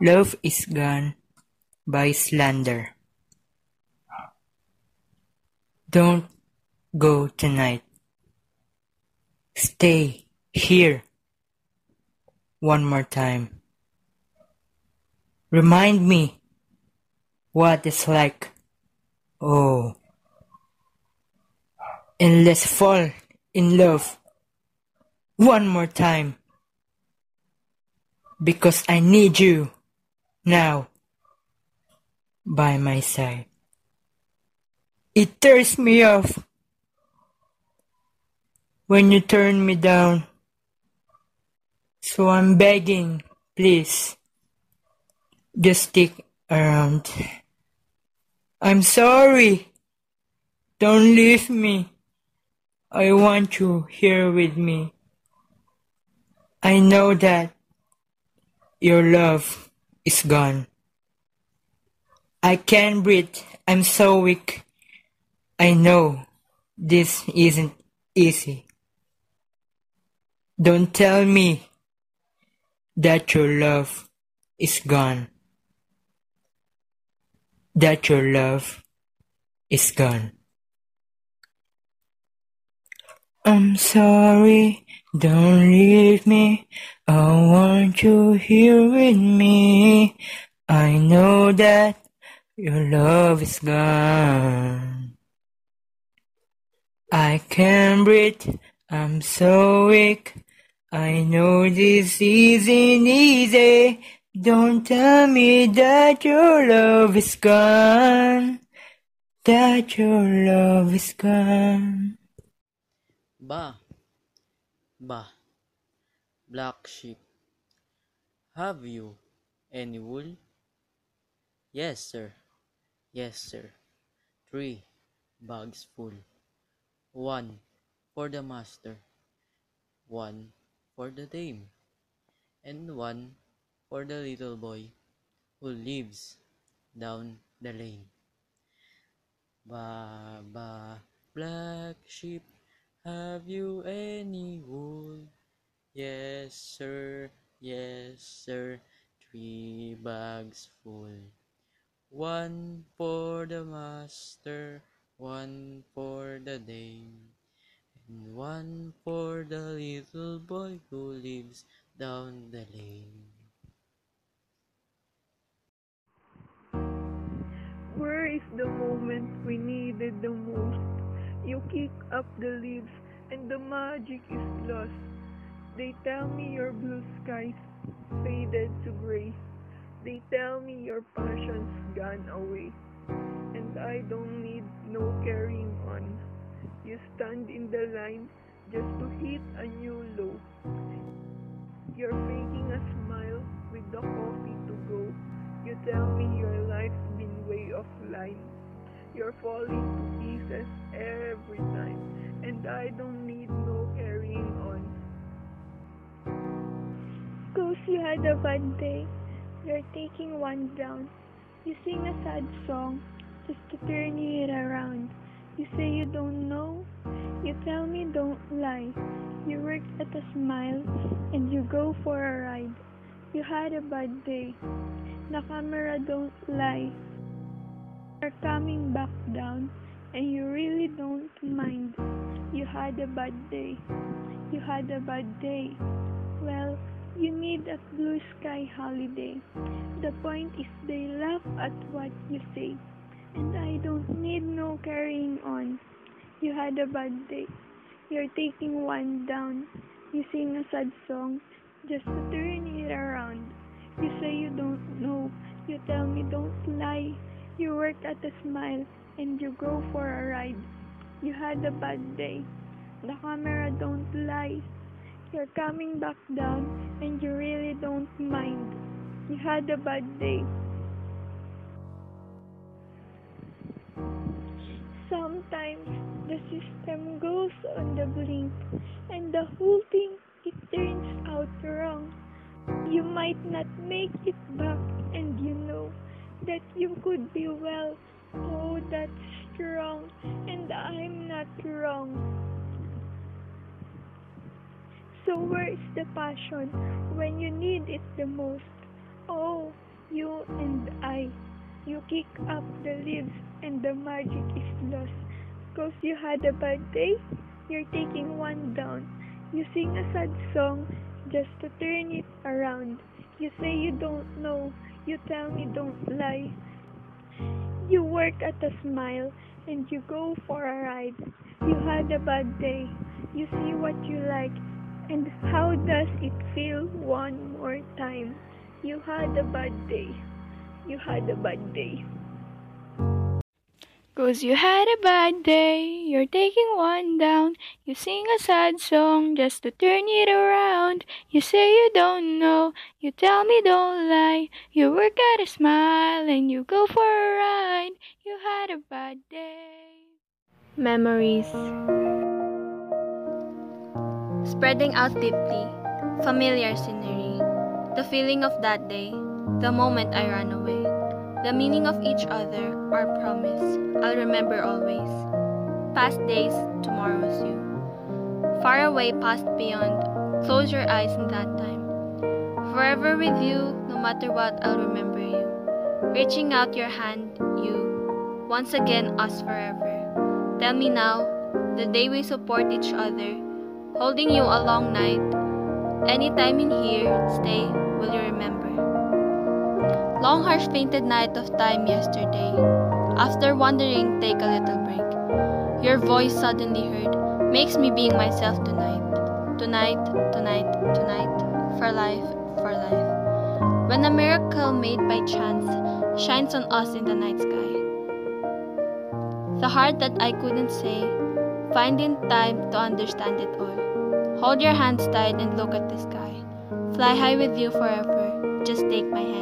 Love is Gone by Slander. Don't go tonight. Stay here one more time. Remind me what it's like. Oh. And let's fall in love one more time. Because I need you now by my side. It tears me off when you turn me down. So I'm begging, please, just stick around. I'm sorry. Don't leave me. I want you here with me. I know that your love is gone. I can't breathe. I'm so weak. I know this isn't easy. Don't tell me that your love is gone. That your love is gone. I'm sorry, don't leave me. I want you here with me. I know that your love is gone. I can't breathe, I'm so weak. I know this isn't easy. Don't tell me that your love is gone. That your love is gone. Ba, ba, black sheep, have you any wool? Yes, sir. Yes, sir. Three bags full. One for the master, one for the dame, and one for the little boy who lives down the lane. Ba, ba, black sheep, have you any wool? Yes, sir, yes, sir, three bags full. One for the master, one for the dame, and one for the little boy who lives down the lane. Where is the moment we needed the most? You kick up the leaves and the magic is lost. They tell me your blue skies faded to gray. They tell me your passion's gone away. And I don't need no carrying on. You stand in the line just to hit a new low. You're faking a smile with the coffee to go. You tell me your life's been way offline. You're falling to pieces every time, and I don't need no carrying on. Cause you had a bad day, you're taking one down. You sing a sad song just to turn it around. You say you don't know, you tell me don't lie. You work at a smile and you go for a ride. You had a bad day, the camera don't lie. You're coming back down and you really don't mind. You had a bad day, you had a bad day. Well, you need a blue sky holiday. The point is they laugh at what you say. And I don't need no carrying on. You had a bad day. You're taking one down. You sing a sad song just to turn it around. You say you don't know. You tell me don't lie. You work at a smile and you go for a ride. You had a bad day. The camera don't lie. You're coming back down and you really don't mind. You had a bad day. Sometimes the system goes on the blink and the whole thing it turns out wrong. You might not make it back and you know that you could be well. Oh, that's strong and I'm not wrong. So where is the passion when you need it the most? Oh, you and I. You kick up the leaves and the magic is lost. Cause you had a bad day, you're taking one down. You sing a sad song just to turn it around. You say you don't know, you tell me don't lie. You work at a smile and you go for a ride. You had a bad day, you see what you like, and how does it feel one more time? You had a bad day, you had a bad day. Cause you had a bad day, you're taking one down. You sing a sad song just to turn it around. You say you don't know, you tell me don't lie. You work at a smile and you go for a ride. You had a bad day. Memories Spreading out deeply, familiar scenery. The feeling of that day, the moment I ran away. The meaning of each other, our promise, I'll remember always. Past days, tomorrow's you. Far away, past beyond, close your eyes in that time. Forever with you, no matter what, I'll remember you. Reaching out your hand, you. Once again, us forever. Tell me now, the day we support each other, holding you a long night. Anytime in here, stay, will you remember? Long harsh painted night of time yesterday. After wandering, take a little break. Your voice suddenly heard makes me being myself tonight. Tonight, tonight, tonight. For life, for life. When a miracle made by chance shines on us in the night sky. The heart that I couldn't say, finding time to understand it all. Hold your hands tight and look at the sky. Fly high with you forever. Just take my hand.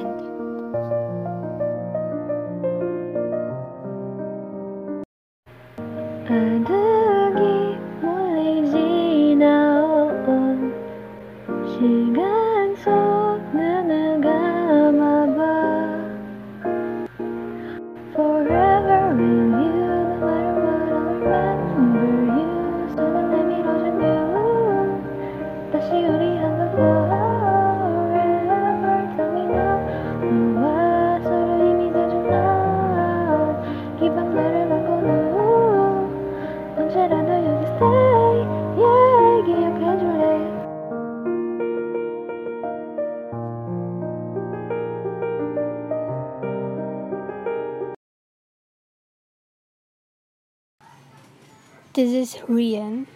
Is Rian,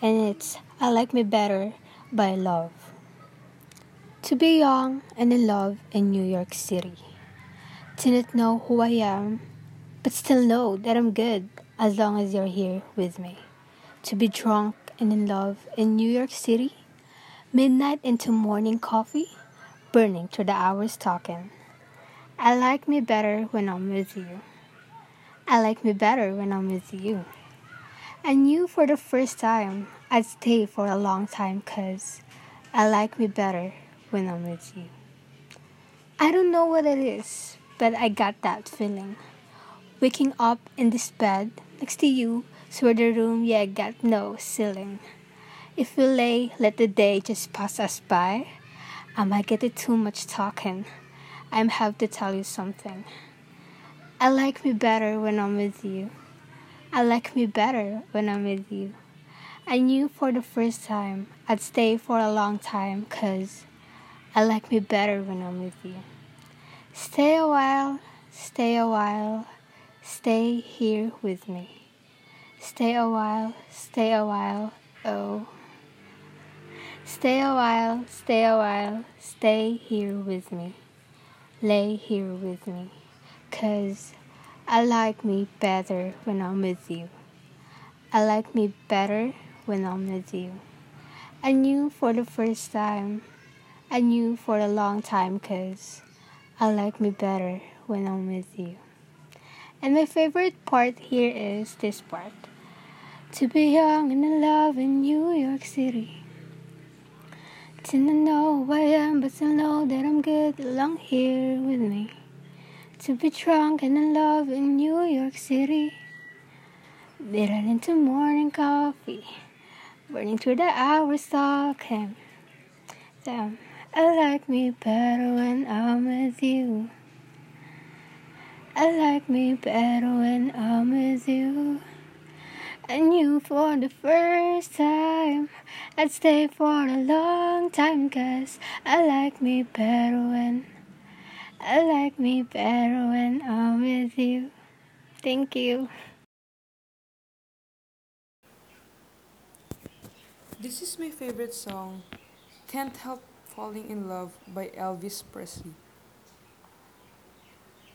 and it's I Like Me Better by Lauv. To be young and in love in New York City. To not know who I am, but still know that I'm good as long as you're here with me. To be drunk and in love in New York City. Midnight into morning coffee, burning through the hours talking. I like me better when I'm with you. I like me better when I'm with you. I knew for the first time I'd stay for a long time cause I like me better when I'm with you. I don't know what it is, but I got that feeling. Waking up in this bed next to you, swear the room, yeah, got no ceiling. If we lay, let the day just pass us by. I might get it too much talking. I'm have to tell you something. I like me better when I'm with you. I like me better when I'm with you. I knew for the first time I'd stay for a long time 'cause I like me better when I'm with you. Stay a while, stay a while, stay here with me. Stay a while, stay a while, oh. Stay a while, stay a while, stay here with me. Lay here with me, 'cause I like me better when I'm with you. I like me better when I'm with you. I knew for the first time, I knew for a long time, 'cause I like me better when I'm with you. And my favorite part here is this part. To be young and in love in New York City. To not know who I am, but still know that I'm good along here with me. To be drunk and in love in New York City. Bitter into morning coffee. Burning through the hours talking. Damn, I like me better when I'm with you. I like me better when I'm with you. And you for the first time. I'd stay for a long time, cause I like me better when. I like me better when I'm with you. Thank you. This is my favorite song, Can't Help Falling in Love by Elvis Presley.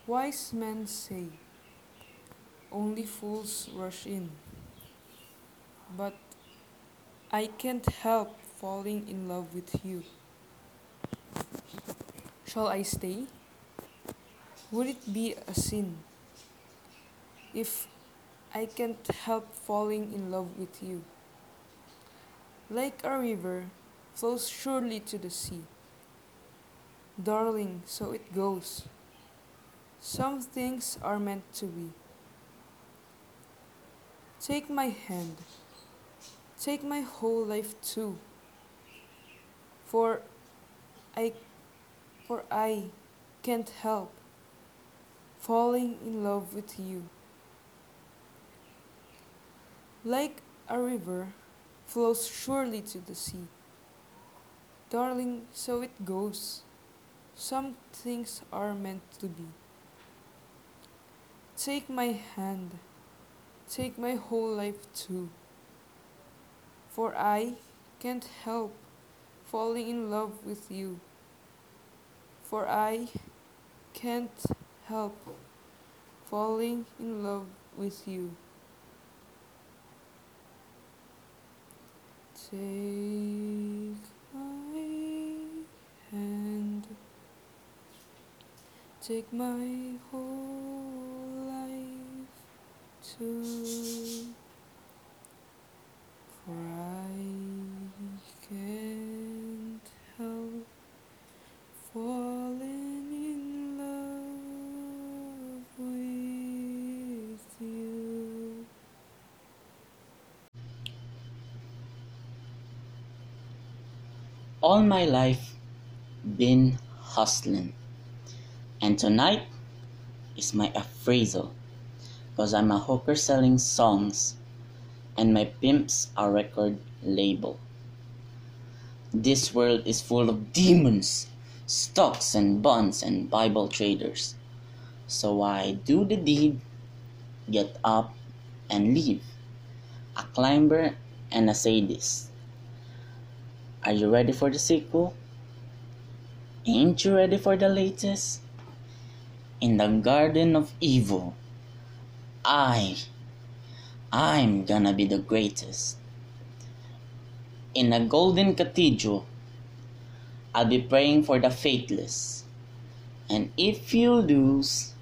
Wise men say, only fools rush in. But I can't help falling in love with you. Shall I stay? Would it be a sin if I can't help falling in love with you? Like a river flows surely to the sea. Darling, so it goes. Some things are meant to be. Take my hand. Take my whole life too. For I for I can't help falling in love with you. Like a river flows surely to the sea. Darling, so it goes. Some things are meant to be. Take my hand, take my whole life too. For I can't help falling in love with you. For I can't help falling in love with you. Take my hand, take my whole life too. For I can't help falling in love with you. All my life been hustling. And tonight is my appraisal because I'm a hooker selling songs and my pimp's a record label. This world is full of demons, stocks and bonds and Bible traders. So I do the deed, get up and leave. A climber and a sadist. Are you ready for the sequel? Ain't you ready for the latest? In the garden of evil, I, I'm gonna be the greatest. In a golden cathedral, I'll be praying for the faithless. And if you lose,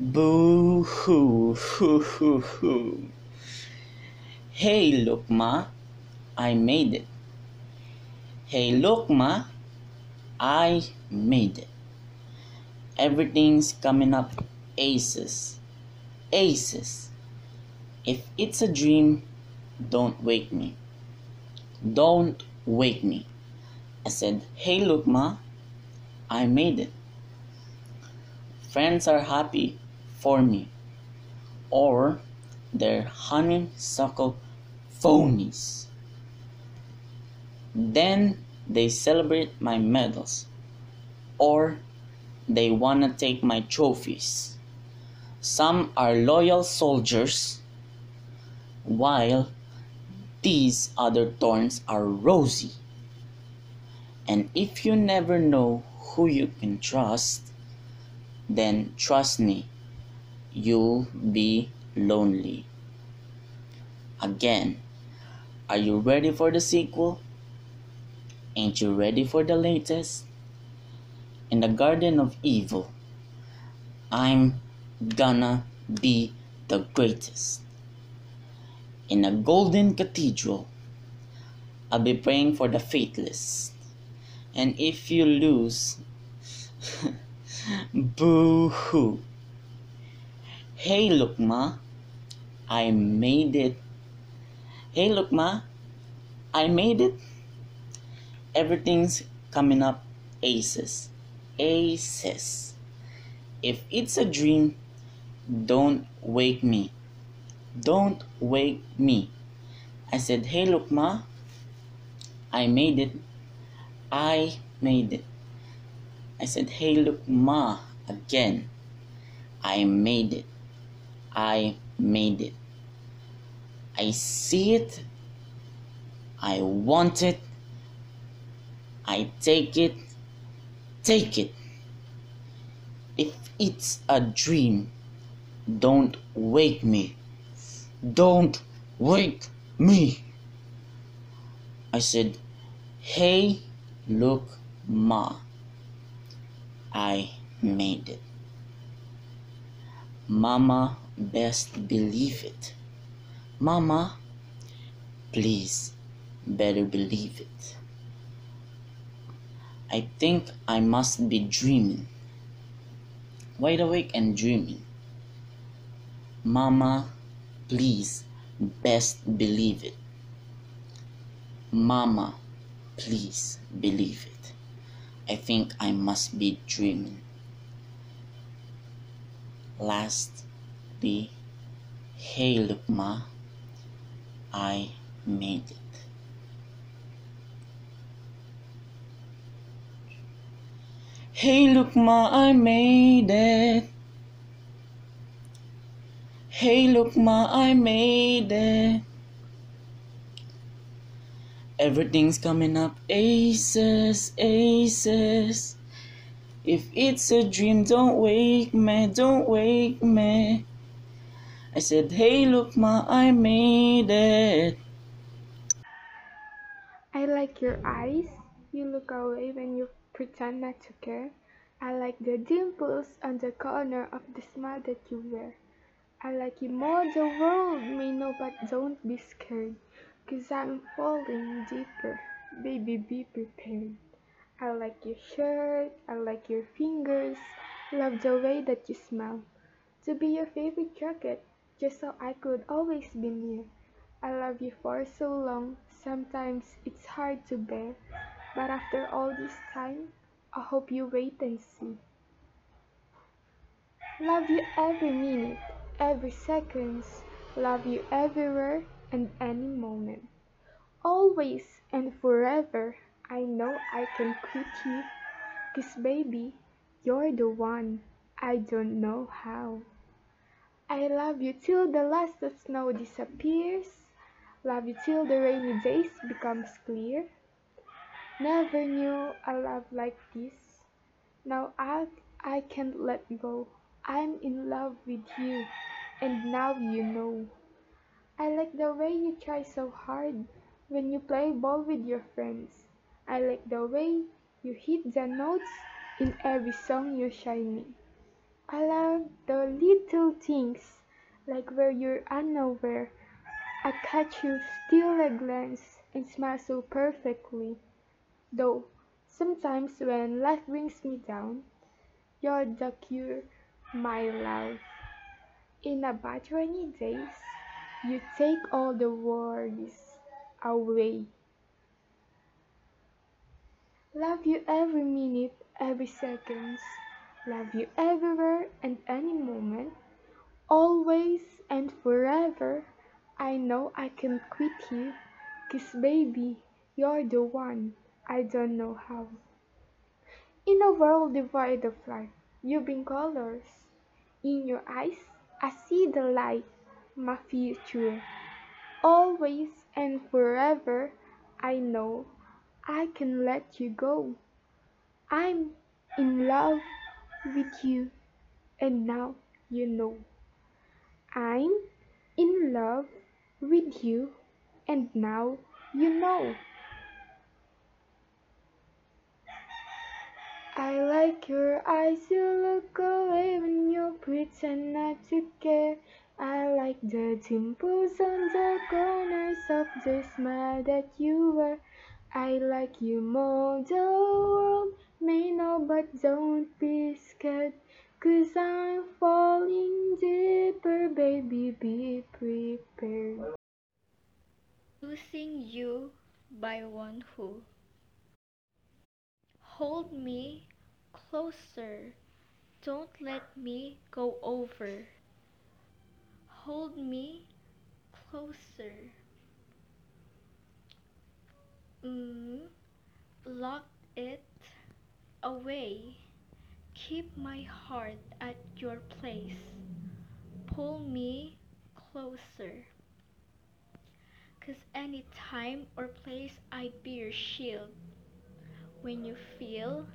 boo hoo hoo hoo hoo. Hey, look, ma, I made it. Hey, look, ma, I made it. Everything's coming up aces. Aces. If it's a dream, don't wake me. Don't wake me. I said, Hey, look, ma, I made it. Friends are happy for me, or they're honeysuckle phonies. Then they celebrate my medals, or they wanna take my trophies. Some are loyal soldiers, while these other thorns are rosy. And if you never know who you can trust, then trust me, you'll be lonely. Again, are you ready for the sequel? Ain't you ready for the latest? In the Garden of Evil, I'm gonna be the greatest. In a golden cathedral, I'll be praying for the faithless. And if you lose, boo hoo. Hey, look, ma, I made it. Hey, look, ma, I made it. Everything's coming up aces. Aces. If it's a dream, don't wake me. Don't wake me. I said, Hey, look, Ma. I made it. I made it. I said, Hey, look, Ma. Again. I made it. I made it. I see it. I want it. I take it. Take it. If it's a dream, don't wake me. Don't wake me. I said, Hey, look, Ma. I made it. Mama best believe it. Mama, please better believe it. I think I must be dreaming. Wide awake and dreaming. Mama, please best believe it. Mama, please believe it. I think I must be dreaming. Lastly, hey, look, Ma, I made it. Hey, look, Ma, I made it. Hey, look, Ma, I made it. Everything's coming up aces, aces. If it's a dream, don't wake me, don't wake me. I said, Hey, look, Ma, I made it. I like your eyes. You look away when you pretend not to care. I like the dimples on the corner of the smile that you wear. I like you more the world may know, but don't be scared. Cause I'm falling deeper. Baby, be prepared. I like your shirt, I like your fingers, love the way that you smell. To be your favorite jacket, just so I could always be near. I love you for so long, sometimes it's hard to bear. But after all this time, I hope you wait and see. Love you every minute, every seconds, love you everywhere and any moment. Always and forever, I know I can quit you. Cause baby, you're the one, I don't know how. I love you till the last of snow disappears. Love you till the rainy days becomes clear. Never knew a love like this. Now I I can't let go. I'm in love with you, and now you know. I like the way you try so hard when you play ball with your friends. I like the way you hit the notes in every song you shine me. I love the little things, like where you're unaware. I catch you steal a glance and smile so perfectly. Though sometimes when life brings me down, you're the cure, my love. In a bad rainy days, you take all the worries away. Love you every minute, every seconds. Love you everywhere and any moment. Always and forever. I know I can quit you. Cause baby, you're the one. I don't know how. In a world devoid of life, you bring colors. In your eyes, I see the light, my future. Always and forever, I know I can let you go. I'm in love with you, and now you know. I'm in love with you, and now you know. I like your eyes, you look away when you pretend not to care. I like the dimples on the corners of the smile that you wear. I like you more, the world may know, but don't be scared. Cause I'm falling deeper, baby, be prepared. Losing you by one who hold me closer Don't let me go over. Hold me closer. Mm, lock it away. Keep my heart at your place. Pull me closer. Cause any time or place I'd be your shield. When you feel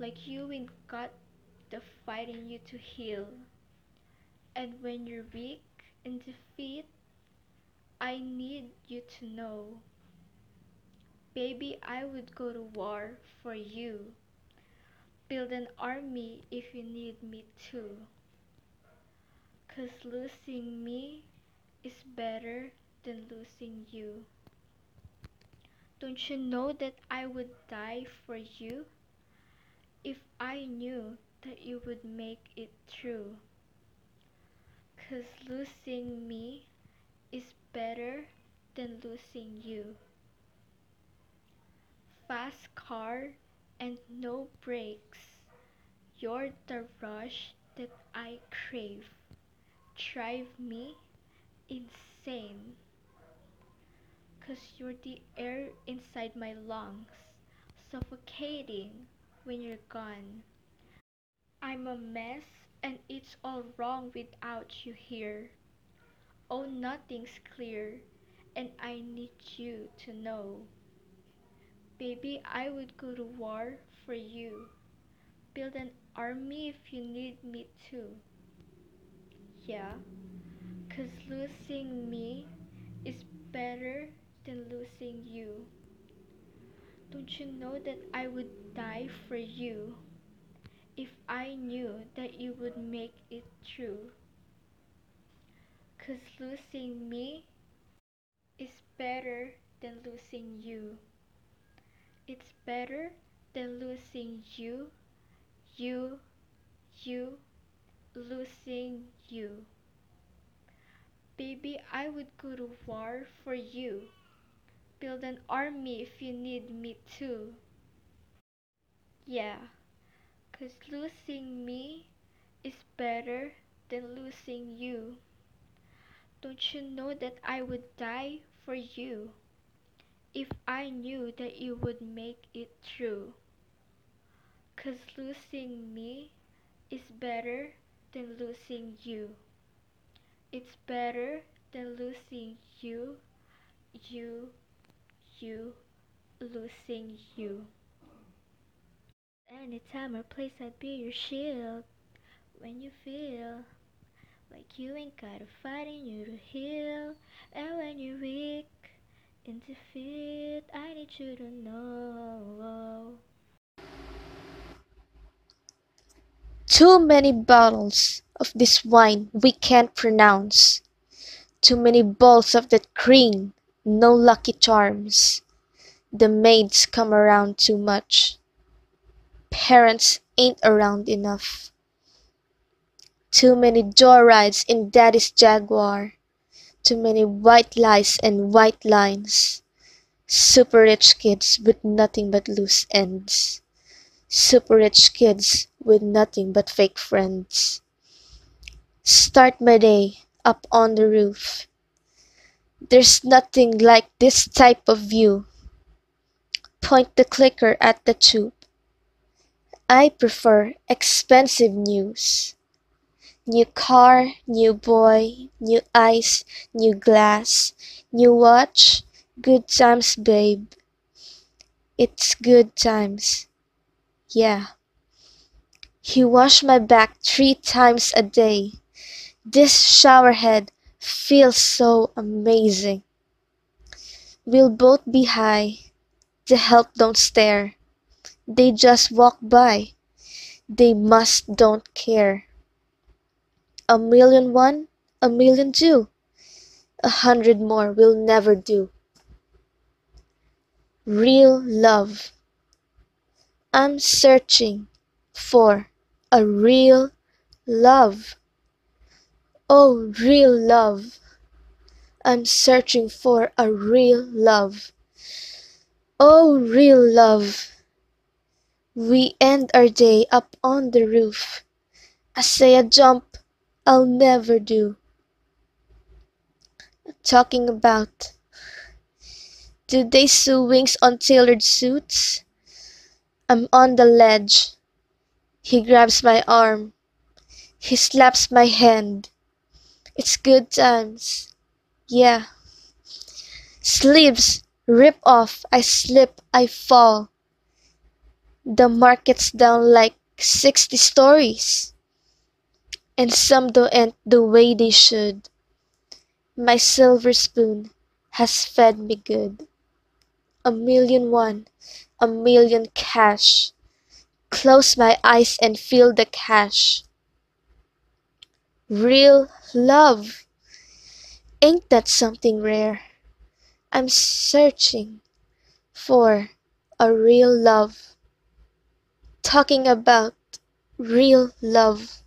like you ain't got the fight in you to heal. And when you're weak in defeat, I need you to know. Baby, I would go to war for you. Build an army if you need me to. Cause losing me is better than losing you. Don't you know that I would die for you if I knew that you would make it true? Cause losing me is better than losing you. Fast car and no brakes. You're the rush that I crave. Drive me insane. Cause you're the air inside my lungs, suffocating when you're gone. I'm a mess and it's all wrong without you here. Oh, nothing's clear, and I need you to know. Baby, I would go to war for you. Build an army if you need me to. Yeah, cause losing me is better than losing you. Don't you know that I would die for you if I knew that you would make it true? Cause losing me is better than losing you. It's better than losing you, you, you, losing you. Baby, I would go to war for you. Build an army if you need me to. Yeah, cause losing me is better than losing you. Don't you know that I would die for you if I knew that you would make it true? Cause losing me is better than losing you. It's better than losing you, you, you, losing you. Anytime or place I'd be your shield when you feel like you ain't got a fight in you to heal. And when you're weak in defeat, I need you to know. Too many bottles of this wine we can't pronounce. Too many balls of that cream, no lucky charms. The maids come around too much. Parents ain't around enough. Too many joyrides in daddy's Jaguar. Too many white lies and white lines. Super rich kids with nothing but loose ends. Super rich kids with nothing but fake friends. Start my day up on the roof. There's nothing like this type of view. Point the clicker at the tube. I prefer expensive news. New car, new boy, new ice, new glass, new watch, good times, babe. It's good times. Yeah. He washed my back three times a day. This shower head feels so amazing. We'll both be high. The help don't stare. They just walk by. They must don't care. A million one, a million two. A hundred more will never do. Real love. I'm searching for a real love. Oh, real love. I'm searching for a real love. Oh, real love. We end our day up on the roof. I say a jump I'll never do. Talking about do they sew wings on tailored suits? I'm on the ledge. He grabs my arm. He slaps my hand. It's good times. Yeah. Sleeves rip off. I slip. I fall. The market's down like 60 stories. And some don't end the way they should. My silver spoon has fed me good. A million one, a million cash. Close my eyes and feel the cash. Real love. Ain't that something rare? I'm searching for a real love. Talking about real love.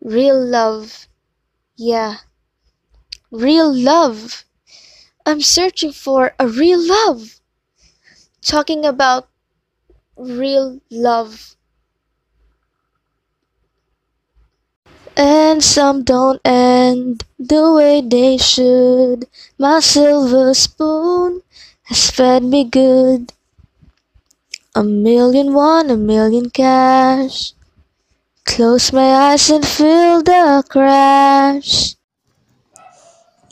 Real love. Yeah. Real love. I'm searching for a real love. Talking about real love. And some don't end the way they should. My silver spoon has fed me good. A million one, a million cash. Close my eyes and feel the crash.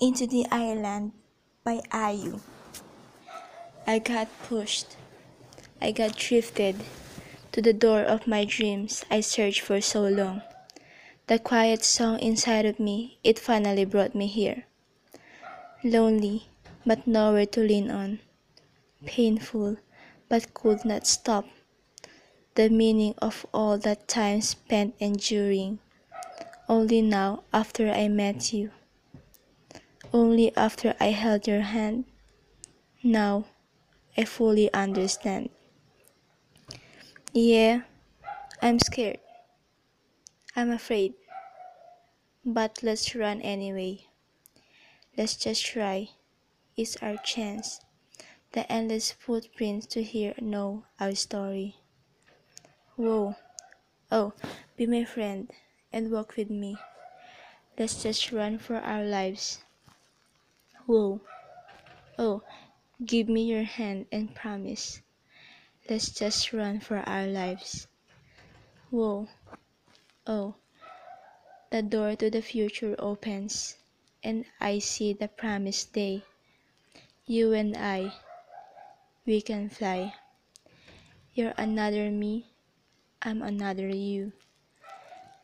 Into the Island by Ayu. I got pushed. I got drifted to the door of my dreams I searched for so long. The quiet song inside of me, it finally brought me here. Lonely, but nowhere to lean on. Painful, but could not stop. The meaning of all that time spent enduring. Only now, after I met you. Only after I held your hand. Now, I fully understand. Yeah, I'm scared. I'm afraid. But let's run anyway. Let's just try. It's our chance. The endless footprints to hear know our story. Whoa. Oh, be my friend and walk with me. Let's just run for our lives. Whoa. Oh, give me your hand and promise. Let's just run for our lives. Whoa. Oh, the door to the future opens, and I see the promised day. You and I, we can fly. You're another me, I'm another you.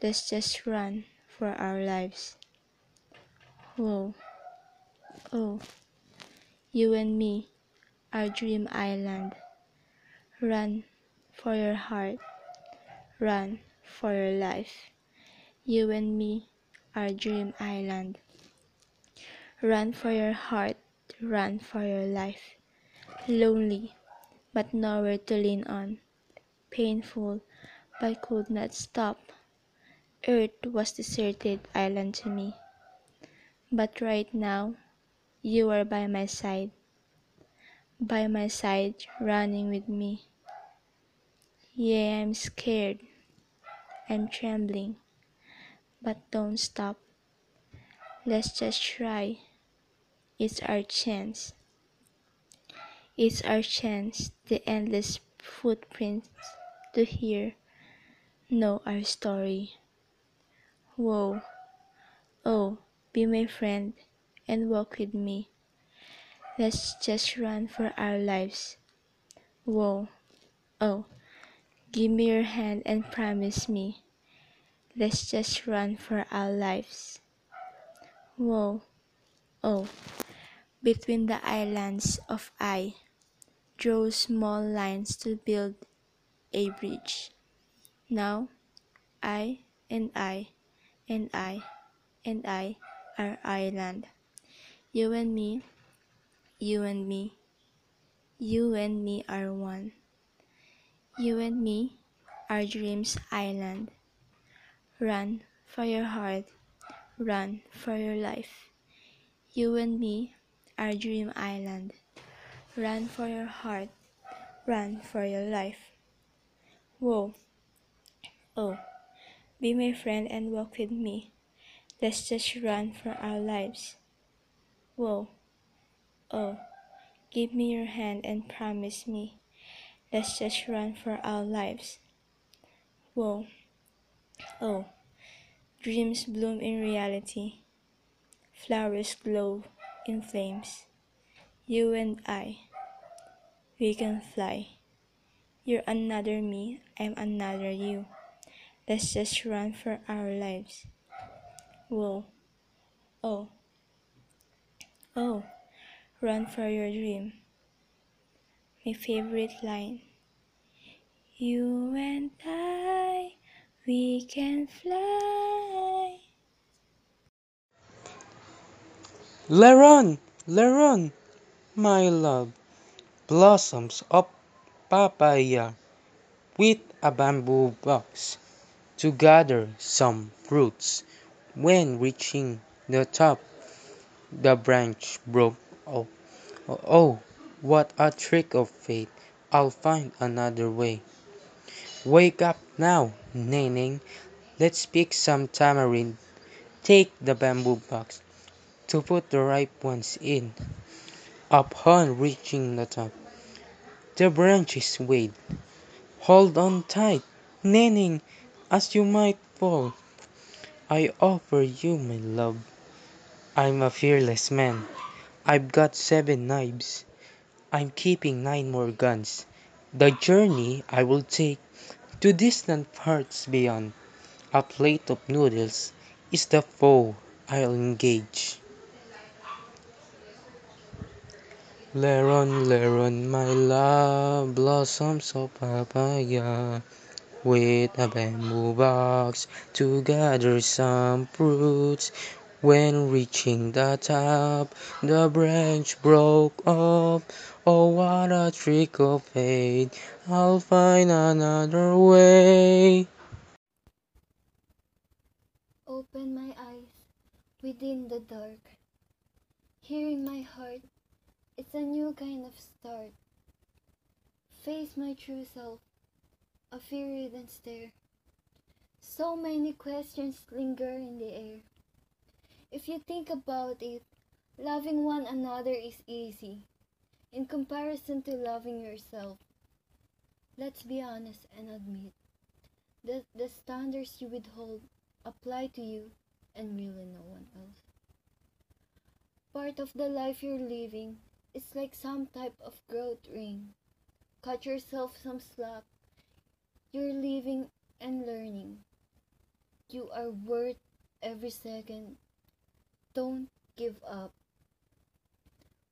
Let's just run for our lives. Whoa. Oh, you and me, our dream island. Run for your heart, run for your life. You and me, our dream island. Run for your heart, run for your life. Lonely, but nowhere to lean on. Painful, but could not stop. Earth was deserted island to me. But right now, you are by my side. By my side, running with me. Yeah, I'm scared. I'm trembling. But don't stop. Let's just try. It's our chance. It's our chance, the endless footprints to hear, know our story. Whoa. Oh, be my friend and walk with me. Let's just run for our lives. Whoa. Oh, give me your hand and promise me. Let's just run for our lives. Whoa. Oh, between the islands of I, draw small lines to build a bridge. Now, I and I and I and I are island. You and me, you and me, you and me are one. You and me, are dreams island. Run for your heart, run for your life. You and me, are dream island. Run for your heart, run for your life. Whoa. Oh, be my friend and walk with me. Let's just run for our lives. Whoa. Oh, give me your hand and promise me. Let's just run for our lives. Whoa. Oh, dreams bloom in reality. Flowers glow in flames. You and I, we can fly. You're another me, I'm another you. Let's just run for our lives. Whoa. Oh. Oh. Run for your dream. My favorite line. You and I, we can fly. Leron, Leron, my love, blossoms of papaya with a bamboo box to gather some fruits. When reaching the top, the branch broke off. Oh, oh, oh. What a trick of fate! I'll find another way. Wake up now, Neneng. Let's pick some tamarind. Take the bamboo box to put the ripe ones in. Upon reaching the top, the branches swayed. Hold on tight, Neneng, as you might fall. I offer you my love. I'm a fearless man. I've got seven knives. I'm keeping nine more guns. The journey I will take to distant parts beyond. A plate of noodles is the foe I'll engage. Leron, Leron, my love, blossoms of papaya, with a bamboo box to gather some fruits. When reaching the top, the branch broke off. Oh, what a trick of fate! I'll find another way. Open my eyes within the dark. Hearing my heart, it's a new kind of start. Face my true self, a fear-ridden stare. So many questions linger in the air. If you think about it, loving one another is easy in comparison to loving yourself. Let's be honest and admit that the standards you withhold apply to you and really no one else. Part of the life you're living is like some type of growth ring. Cut yourself some slack. You're living and learning. You are worth every second. Don't give up.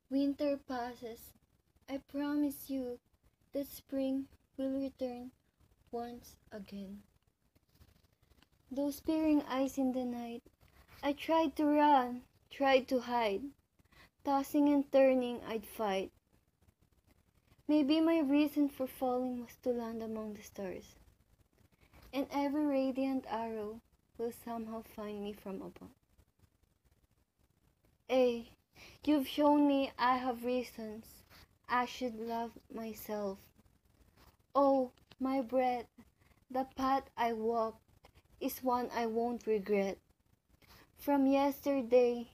Winter passes. I promise you that spring will return once again. Those peering eyes in the night. I tried to run, tried to hide. Tossing and turning, I'd fight. Maybe my reason for falling was to land among the stars. And every radiant arrow will somehow find me from above. Hey, you've shown me I have reasons. I should love myself. Oh, my breath, the path I walked is one I won't regret. From yesterday,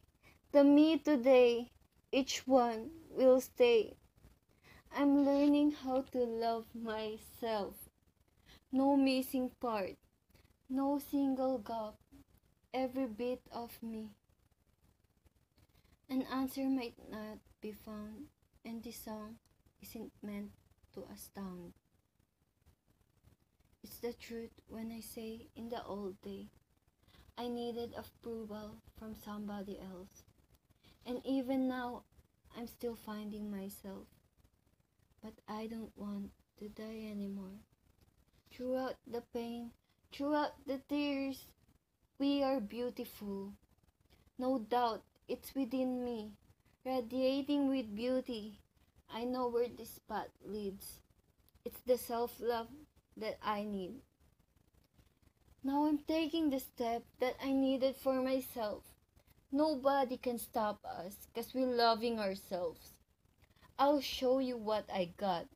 the me today, each one will stay. I'm learning how to love myself. No missing part, no single gap, every bit of me. An answer might not be found, and this song isn't meant to astound. It's the truth when I say in the old day, I needed approval from somebody else. And even now, I'm still finding myself. But I don't want to die anymore. Throughout the pain, throughout the tears, we are beautiful. No doubt it's within me, radiating with beauty. I know where this path leads. It's the self love that I need. Now I'm taking the step that I needed for myself. Nobody can stop us because we're loving ourselves. I'll show you what I got,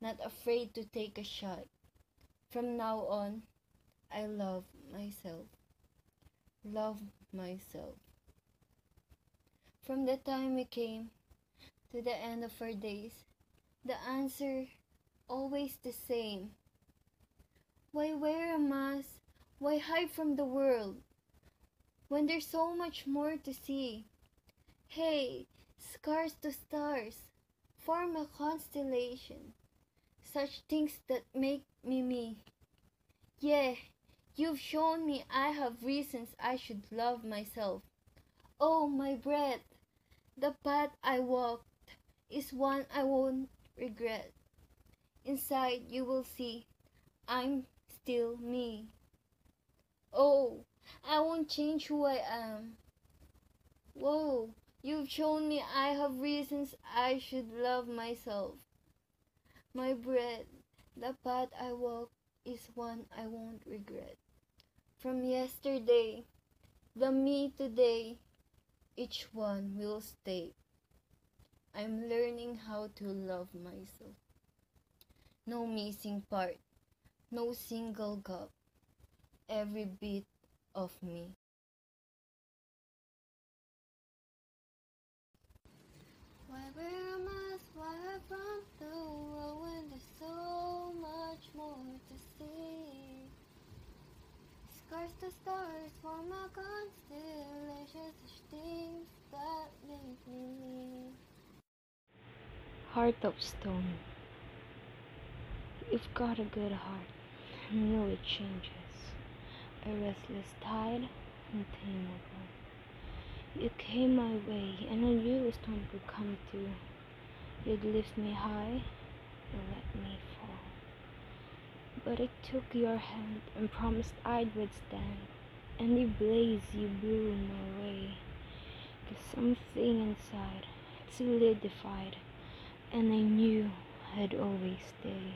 not afraid to take a shot. From now on, I love myself. Love myself. From the time we came to the end of our days, the answer always the same. Why wear a mask? Why hide from the world? When there's so much more to see. Hey, scars to stars, form a constellation. Such things that make me me. Yeah, you've shown me I have reasons I should love myself. Oh, my breath, the path I walked is one I won't regret. Inside you will see I'm still me. Oh, I won't change who I am. Whoa, you've shown me I have reasons I should love myself. My breath, the path I walk is one I won't regret. From yesterday, the me today, each one will stay. I'm learning how to love myself. No missing part, no single gap, every bit of me. Why wear a mask? Why from the world when there's so much more to see? Scars to stars form a constellation, such things that make me me. Heart of stone. You've got a good heart. I know it changes. A restless tide, untamable. You came my way, and I knew a storm could come too. You'd lift me high, and let me. But I took your hand and promised I'd withstand any blaze you blew my way. Cause something inside had solidified, and I knew I'd always stay.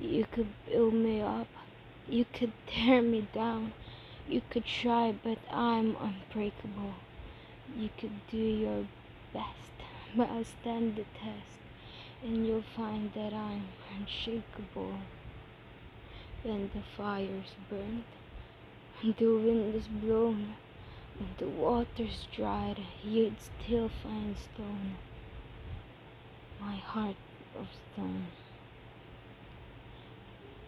You could build me up, you could tear me down, you could try, but I'm unbreakable. You could do your best, but I'll stand the test, and you'll find that I'm unshakable. When the fire's burned, and the wind is blown, and the water's dried, you'd still find stone. My heart of stone.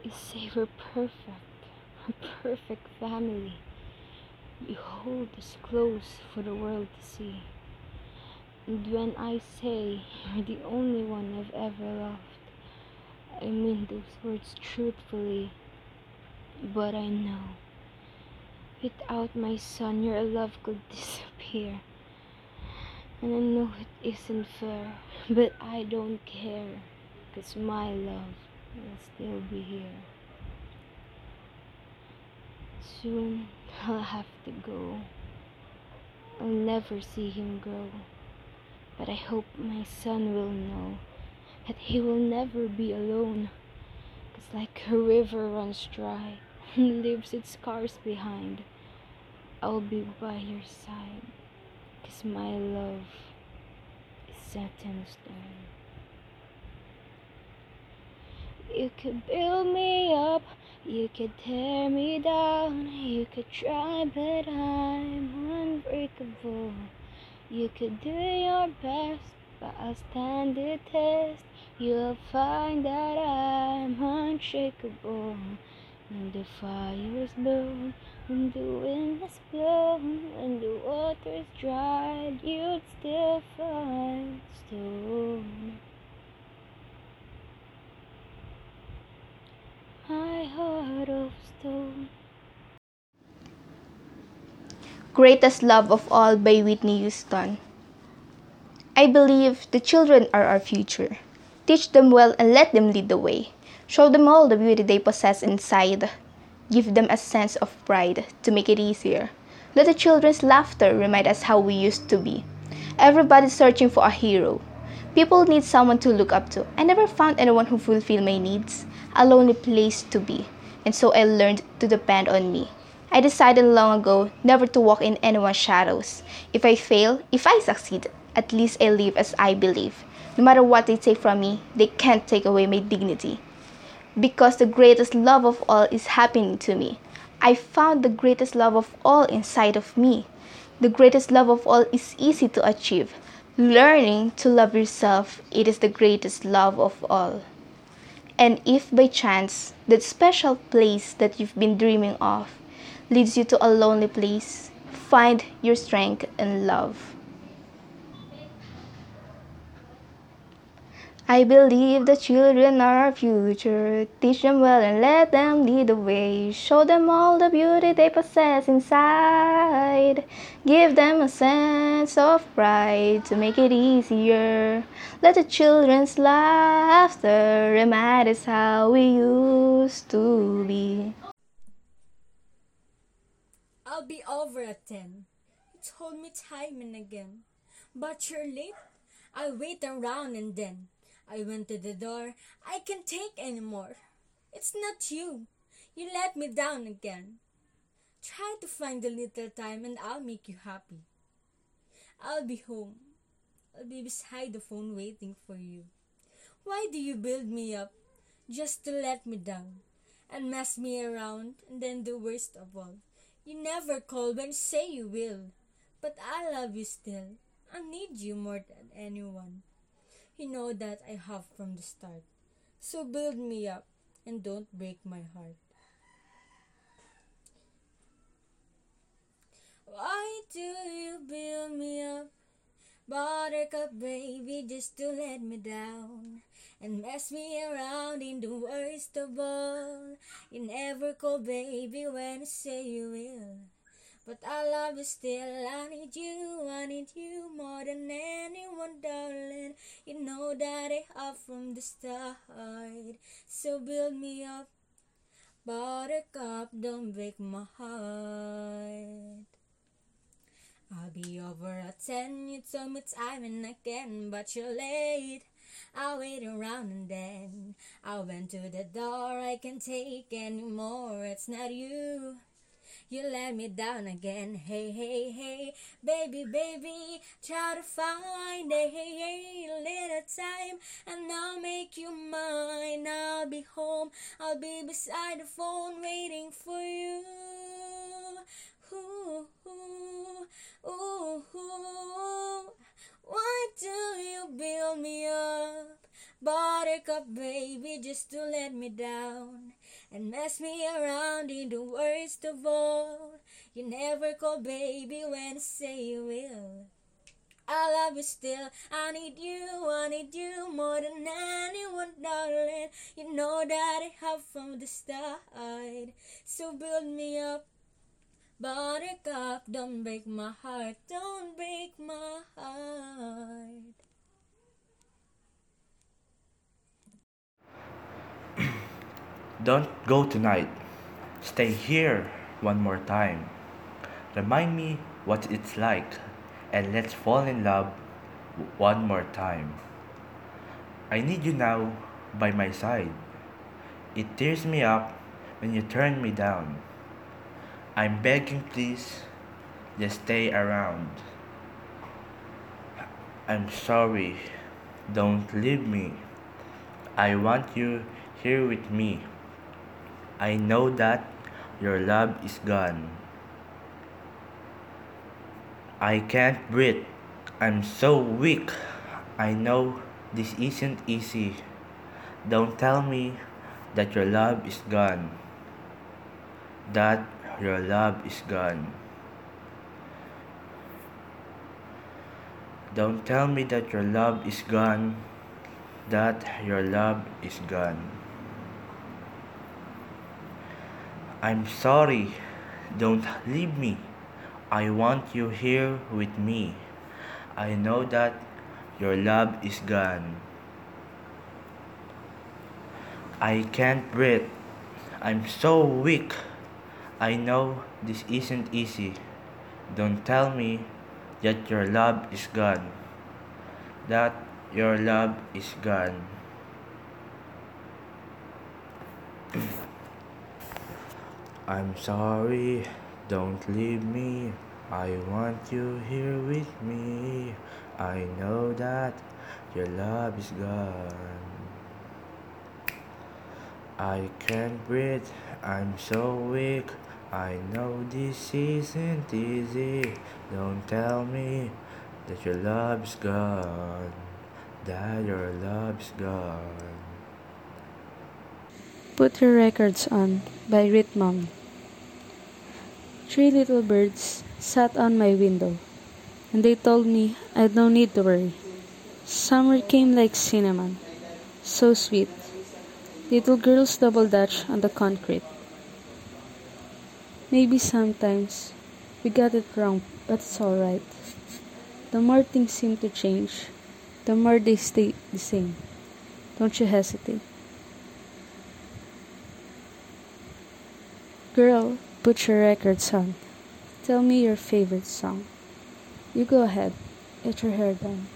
You say we're perfect, a perfect family. You hold us close for the world to see. And when I say you're the only one I've ever loved, I mean those words truthfully. But I know, without my son, your love could disappear. And I know it isn't fair, but I don't care, cause my love will still be here. Soon I'll have to go. I'll never see him grow. But I hope my son will know that he will never be alone. Cause like a river runs dry and leaves its scars behind, I'll be by your side. Cause my love is set in stone. You could build me up, you could tear me down, you could try, but I'm unbreakable. You could do your best, but I'll stand the test. You'll find that I'm unshakable. When the fire's blown, when the wind is blown, when the water's dried, you'd still find stone. My heart of stone. Greatest Love of All by Whitney Houston. I believe the children are our future. Teach them well and let them lead the way. Show them all the beauty they possess inside. Give them a sense of pride to make it easier. Let the children's laughter remind us how we used to be. Everybody's searching for a hero. People need someone to look up to. I never found anyone who fulfilled my needs. A lonely place to be. And so I learned to depend on me. I decided long ago never to walk in anyone's shadows. If I fail, if I succeed, at least I live as I believe. No matter what they take from me, they can't take away my dignity. because the greatest love of all is happening to me. I found the greatest love of all inside of me. The greatest love of all is easy to achieve. Learning to love yourself, it is the greatest love of all. And if by chance that special place that you've been dreaming of leads you to a lonely place, find your strength in love. I believe the children are our future. Teach them well and let them lead the way. Show them all the beauty they possess inside. Give them a sense of pride to make it easier. Let the children's laughter remind us how we used to be. I'll be over at 10. You told me time and again. But you're late. I'll wait around and then I went to the door. I can't take any more. It's not you. You let me down again. Try to find a little time and I'll make you happy. I'll be home. I'll be beside the phone waiting for you. Why do you build me up just to let me down and mess me around and then the worst of all? You never call when you say you will, but I love you still. I need you more than anyone. You know that I have from the start. So build me up and don't break my heart. Why do you build me up? Buttercup baby just to let me down and mess me around in the worst of all. You never call baby when you say you will. But I love you still. I need you, I need you more than anyone, darling. You know that I have from the start. So build me up, buttercup, don't break my heart. I'll be over at ten. You told me time and again, but you're late. I'll wait around and then I went to the door. I can't take anymore. It's not you. You let me down again. Hey, hey, hey, baby, baby, try to find a hey, hey, little time, and I'll make you mine. I'll be home. I'll be beside the phone waiting for you. Ooh, ooh, ooh, ooh. Why do you build me up? Buttercup baby just to let me down and mess me around in the worst of all. You never call baby when I say you will. I love you still. I need you, I need you more than anyone, darling. You know that I have from the start. So build me up, buttercup. Don't break my heart, don't break my heart. Don't go tonight. Stay here one more time. Remind me what it's like, and let's fall in love one more time. I need you now by my side. It tears me up when you turn me down. I'm begging, please, just stay around. I'm sorry, don't leave me. I want you here with me. I know that your love is gone. I can't breathe. I'm so weak. I know this isn't easy. Don't tell me that your love is gone. That your love is gone. Don't tell me that your love is gone. That your love is gone. I'm sorry. Don't leave me. I want you here with me. I know that your love is gone. I can't breathe. I'm so weak. I know this isn't easy. Don't tell me that your love is gone. That your love is gone. I'm sorry, don't leave me. I want you here with me. I know that your love is gone. I can't breathe, I'm so weak. I know this isn't easy. Don't tell me that your love's gone, that your love's gone. Put Your Records On by Rhythm. Three little birds sat on my window, and they told me I'd no need to worry. Summer came like cinnamon, so sweet. Little girls double dutch on the concrete. Maybe sometimes we got it wrong, but it's alright. The more things seem to change, the more they stay the same. Don't you hesitate. Girl, put your records on. Tell me your favorite song. You go ahead, get your hair done.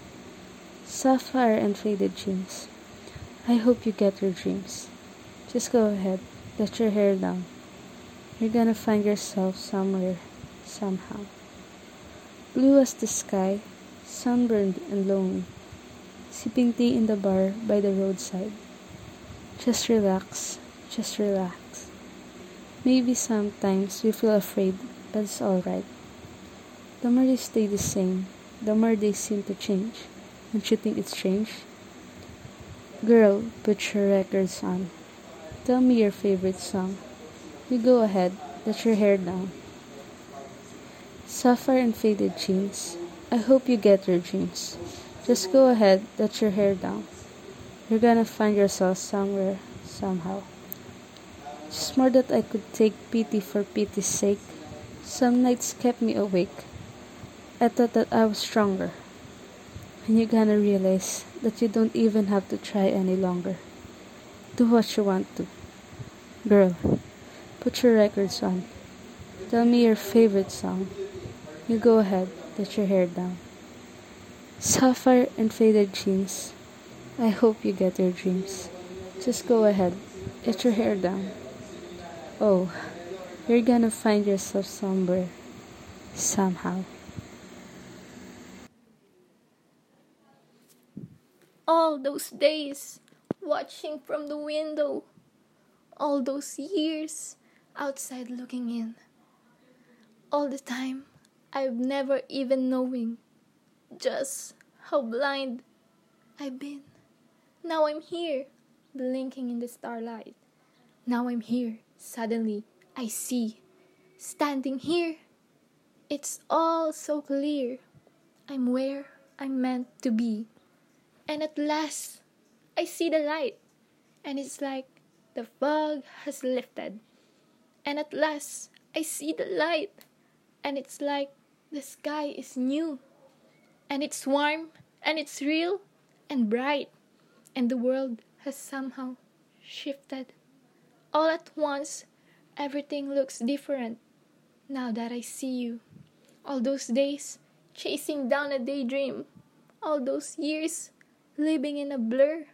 Sapphire and faded jeans. I hope you get your dreams. Just go ahead, let your hair down. You're gonna find yourself somewhere, somehow. Blue as the sky, sunburned and lonely, sipping tea in the bar by the roadside. Just relax, just relax. Maybe sometimes we feel afraid, but it's alright. The more they stay the same, the more they seem to change. Don't you think it's strange? Girl, put your records on. Tell me your favorite song. You go ahead, let your hair down. Sapphire and faded jeans. I hope you get your dreams. Just go ahead, let your hair down. You're gonna find yourself somewhere, somehow. Just more that I could take pity for pity's sake. Some nights kept me awake. I thought that I was stronger. And you're gonna realize that you don't even have to try any longer. Do what you want to. Girl, put your records on. Tell me your favorite song. You go ahead, let your hair down. Sapphire and faded jeans. I hope you get your dreams. Just go ahead, let your hair down. Oh, you're gonna find yourself somewhere, somehow. All those days watching from the window, all those years outside looking in. All the time, I've never even knowing just how blind I've been. Now I'm here, blinking in the starlight. Now I'm here, suddenly I see. Standing here, it's all so clear. I'm where I'm meant to be. And at last, I see the light. And it's like the fog has lifted. And at last, I see the light. And it's like the sky is new. And it's warm. And it's real. And bright. And the world has somehow shifted. All at once, everything looks different. Now that I see you. All those days, chasing down a daydream. All those years, living in a blur.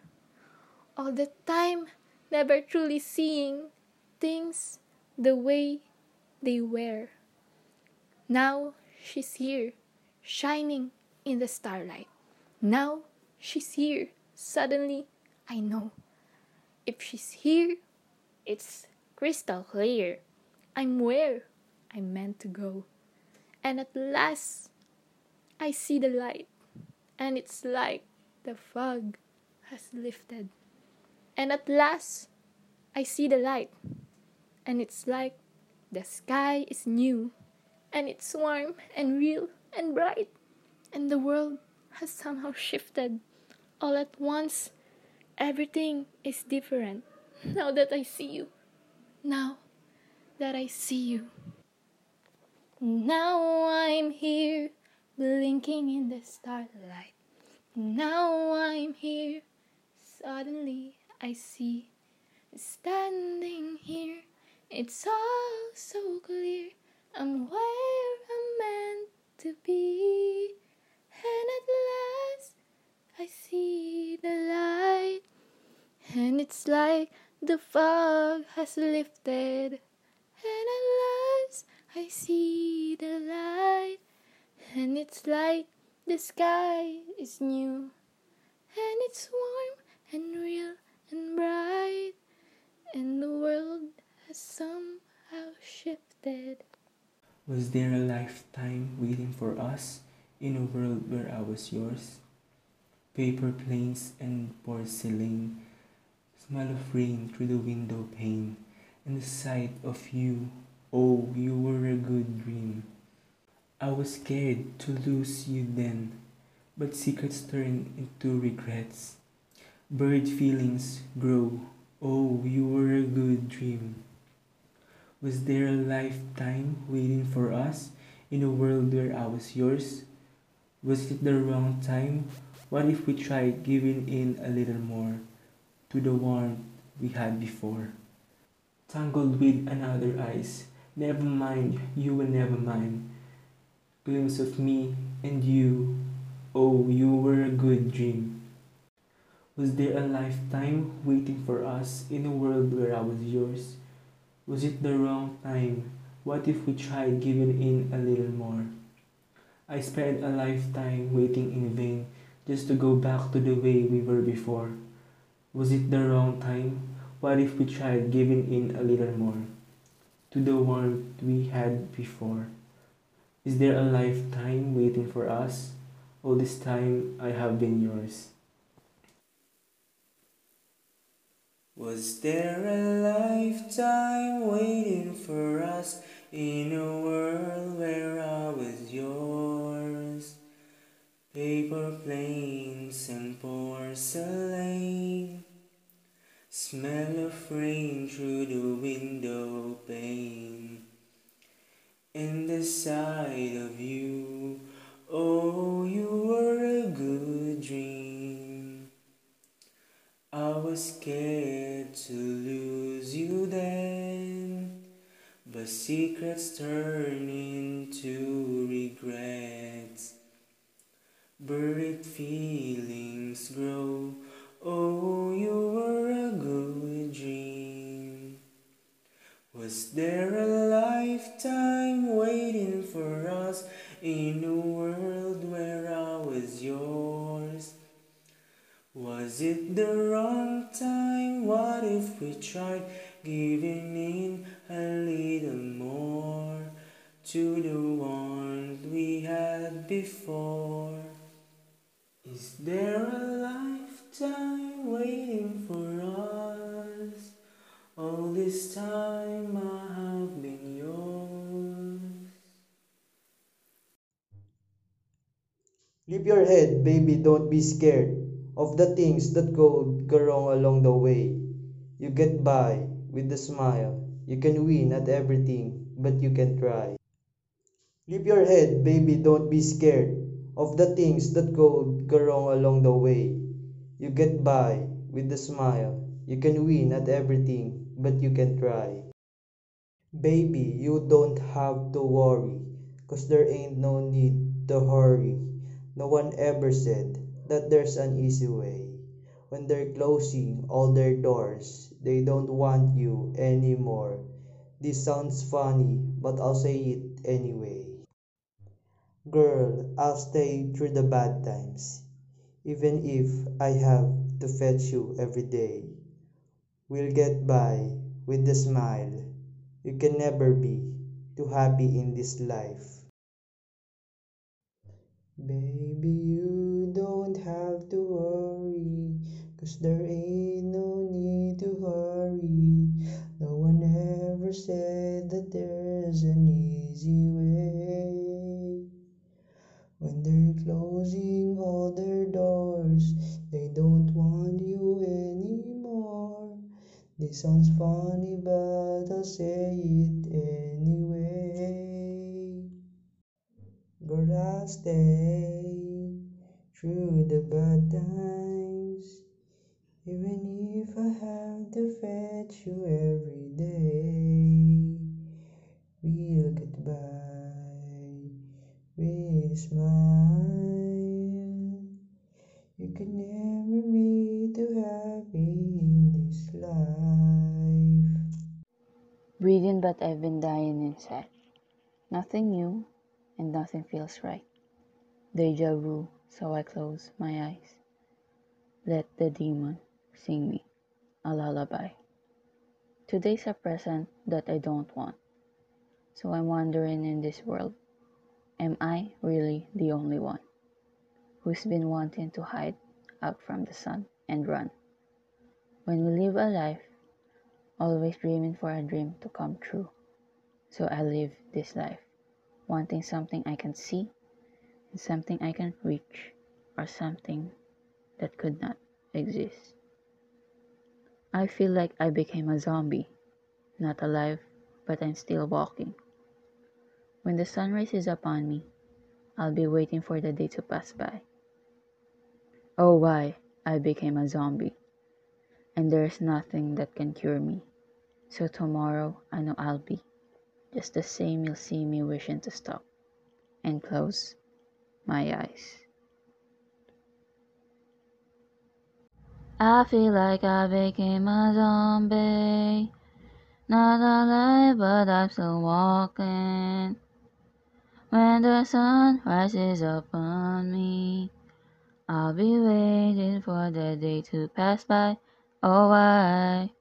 All the time, never truly seeing things the way they were. Now she's here, shining in the starlight. Now she's here. Suddenly, I know. If she's here, it's crystal clear. I'm where I'm meant to go. And at last, I see the light. And it's like the fog has lifted. And at last, I see the light. And it's like the sky is new. And it's warm and real and bright. And the world has somehow shifted. All at once, everything is different. Now that I see you. Now that I see you. Now I'm here, blinking in the starlight. Now I'm here, suddenly I see. Standing here, it's all so clear. I'm where I'm meant to be. And at last, I see the light. And it's like the fog has lifted. And at last, I see the light. And it's like the sky is new. And it's warm and real and bright. and the world has somehow shifted. Was there a lifetime waiting for us in a world where I was yours? Paper planes and porcelain, smell of rain through the window pane, and the sight of you, oh, you were a good dream. I was scared to lose you then, but secrets turn into regrets. Bird feelings grow, oh, you were a good dream. Was there a lifetime waiting for us in a world where I was yours? Was it the wrong time? What if we tried giving in a little more to the warmth we had before? Tangled with another ice, never mind, you will never mind. Glimpse of me and you, oh, you were a good dream. Was there a lifetime waiting for us in a world where I was yours? Was it the wrong time? What if we tried giving in a little more? I spent a lifetime waiting in vain just to go back to the way we were before. Was it the wrong time? What if we tried giving in a little more to the warmth we had before? Is there a lifetime waiting for us? All this time I have been yours. Was there a lifetime waiting for us in a world where I was yours? Paper planes and porcelain, smell of rain through the window pane, and the sight of you, oh, you were a good dream. I was scared to lose you then, but secrets turn into regrets. Buried feelings grow, oh, you were a good dream. Was there a lifetime waiting for us in a world where I was yours? Was it the wrong time? What if we tried giving in a little more to the warmth we had before? Is there a lifetime waiting for us? All this time I have been yours. Lift your head, baby, don't be scared of the things that go, wrong along the way. You get by with a smile. You can win at everything, but you can try. Lift your head, baby, don't be scared of the things that go wrong along the way. You get by with a smile. You can win at everything, but you can try. Baby, you don't have to worry, cause there ain't no need to hurry. No one ever said that there's an easy way. When they're closing all their doors, they don't want you anymore. This sounds funny, but I'll say it anyway. Girl, I'll stay through the bad times, even if I have to fetch you every day. We'll get by with a smile. You can never be too happy in this life. Baby, cause there ain't no need to hurry. No one ever said that there's an easy way. When they're closing all their doors, they don't want you anymore. This sounds funny, but I'll say it anyway. Girl, I'll stay through the bad times, even if I have to fetch you every day. We'll get by with a smile. You can never be too happy in this life. Breathing, but I've been dying inside. Nothing new, and nothing feels right. Deja vu, so I close my eyes. Let the demon sing me a lullaby. Today's a present that I don't want. So I'm wondering in this world, am I really the only one who's been wanting to hide out from the sun and run? When we live a life, always dreaming for a dream to come true. So I live this life, wanting something I can see and something I can reach or something that could not exist. I feel like I became a zombie, not alive, but I'm still walking. When the sun rises upon me, I'll be waiting for the day to pass by. Oh, why I became a zombie, and there's nothing that can cure me. So tomorrow I know I'll be just the same. You'll see me wishing to stop and close my eyes. I feel like I became a zombie. Not alive, but I'm still walking. When the sun rises upon me, I'll be waiting for the day to pass by. Oh, why?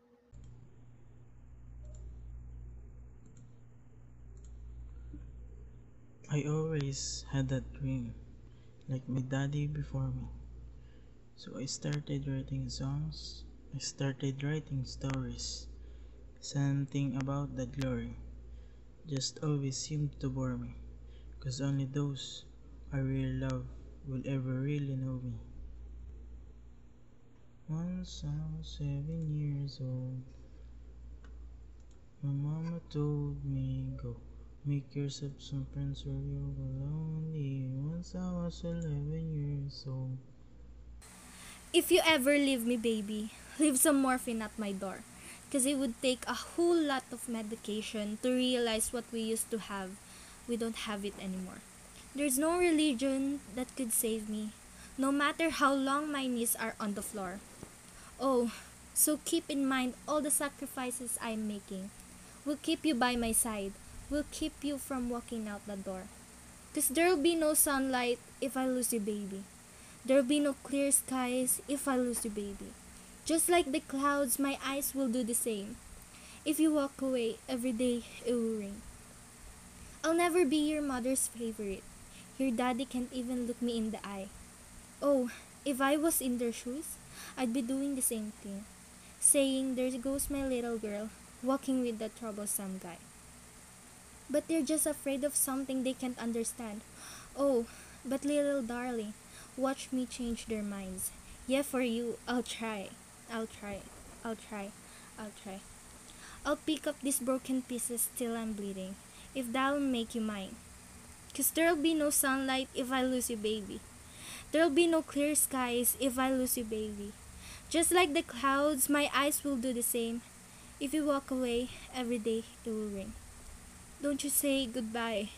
I always had that dream, like my daddy before me. So I started writing songs, I started writing stories. Something about that glory just always seemed to bore me, cause only those I really love will ever really know me. Once I was seven years old, my mama told me, Go make yourself some friends or you'll go lonely. Once I was eleven years old. If you ever leave me, baby, leave some morphine at my door. Because it would take a whole lot of medication to realize what we used to have. We don't have it anymore. There's no religion that could save me, no matter how long my knees are on the floor. Oh, so keep in mind all the sacrifices I'm making. We'll keep you by my side, We'll keep you from walking out the door. Because there'll be no sunlight if I lose you, baby. There'll be no clear skies if I lose the baby. Just like the clouds, my eyes will do the same. If you walk away, every day it will rain. I'll never be your mother's favorite. Your daddy can't even look me in the eye. Oh, if I was in their shoes, I'd be doing the same thing. Saying, There goes my little girl, walking with that troublesome guy. But they're just afraid of something they can't understand. Oh, but little darling, watch me change their minds. Yeah, for you, I'll try. I'll try. I'll try. I'll try. I'll pick up these broken pieces till I'm bleeding, if that'll make you mine. Cause there'll be no sunlight if I lose you, baby. There'll be no clear skies if I lose you, baby. Just like the clouds, my eyes will do the same. If you walk away, every day it will rain. Don't you say goodbye.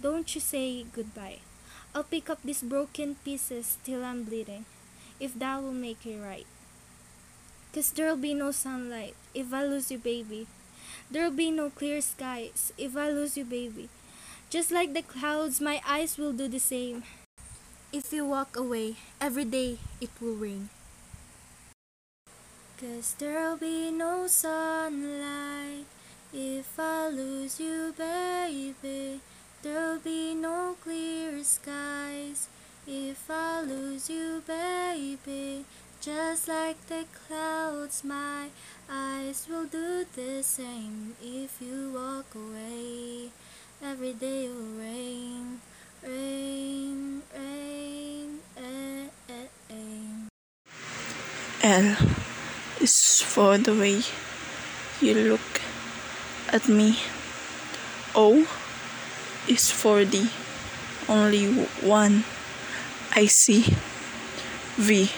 Don't you say goodbye. I'll pick up these broken pieces till I'm bleeding, if that will make it right. Cause there'll be no sunlight if I lose you, baby. There'll be no clear skies if I lose you, baby. Just like the clouds, my eyes will do the same. If you walk away, every day it will rain. Cause there'll be no sunlight if I lose you, baby. There'll be no clear skies if I lose you, baby. Just like the clouds, my eyes will do the same if you walk away. Every day will rain, rain, rain, eh, eh, eh. L is for the way you look at me. O is for the only one I see. V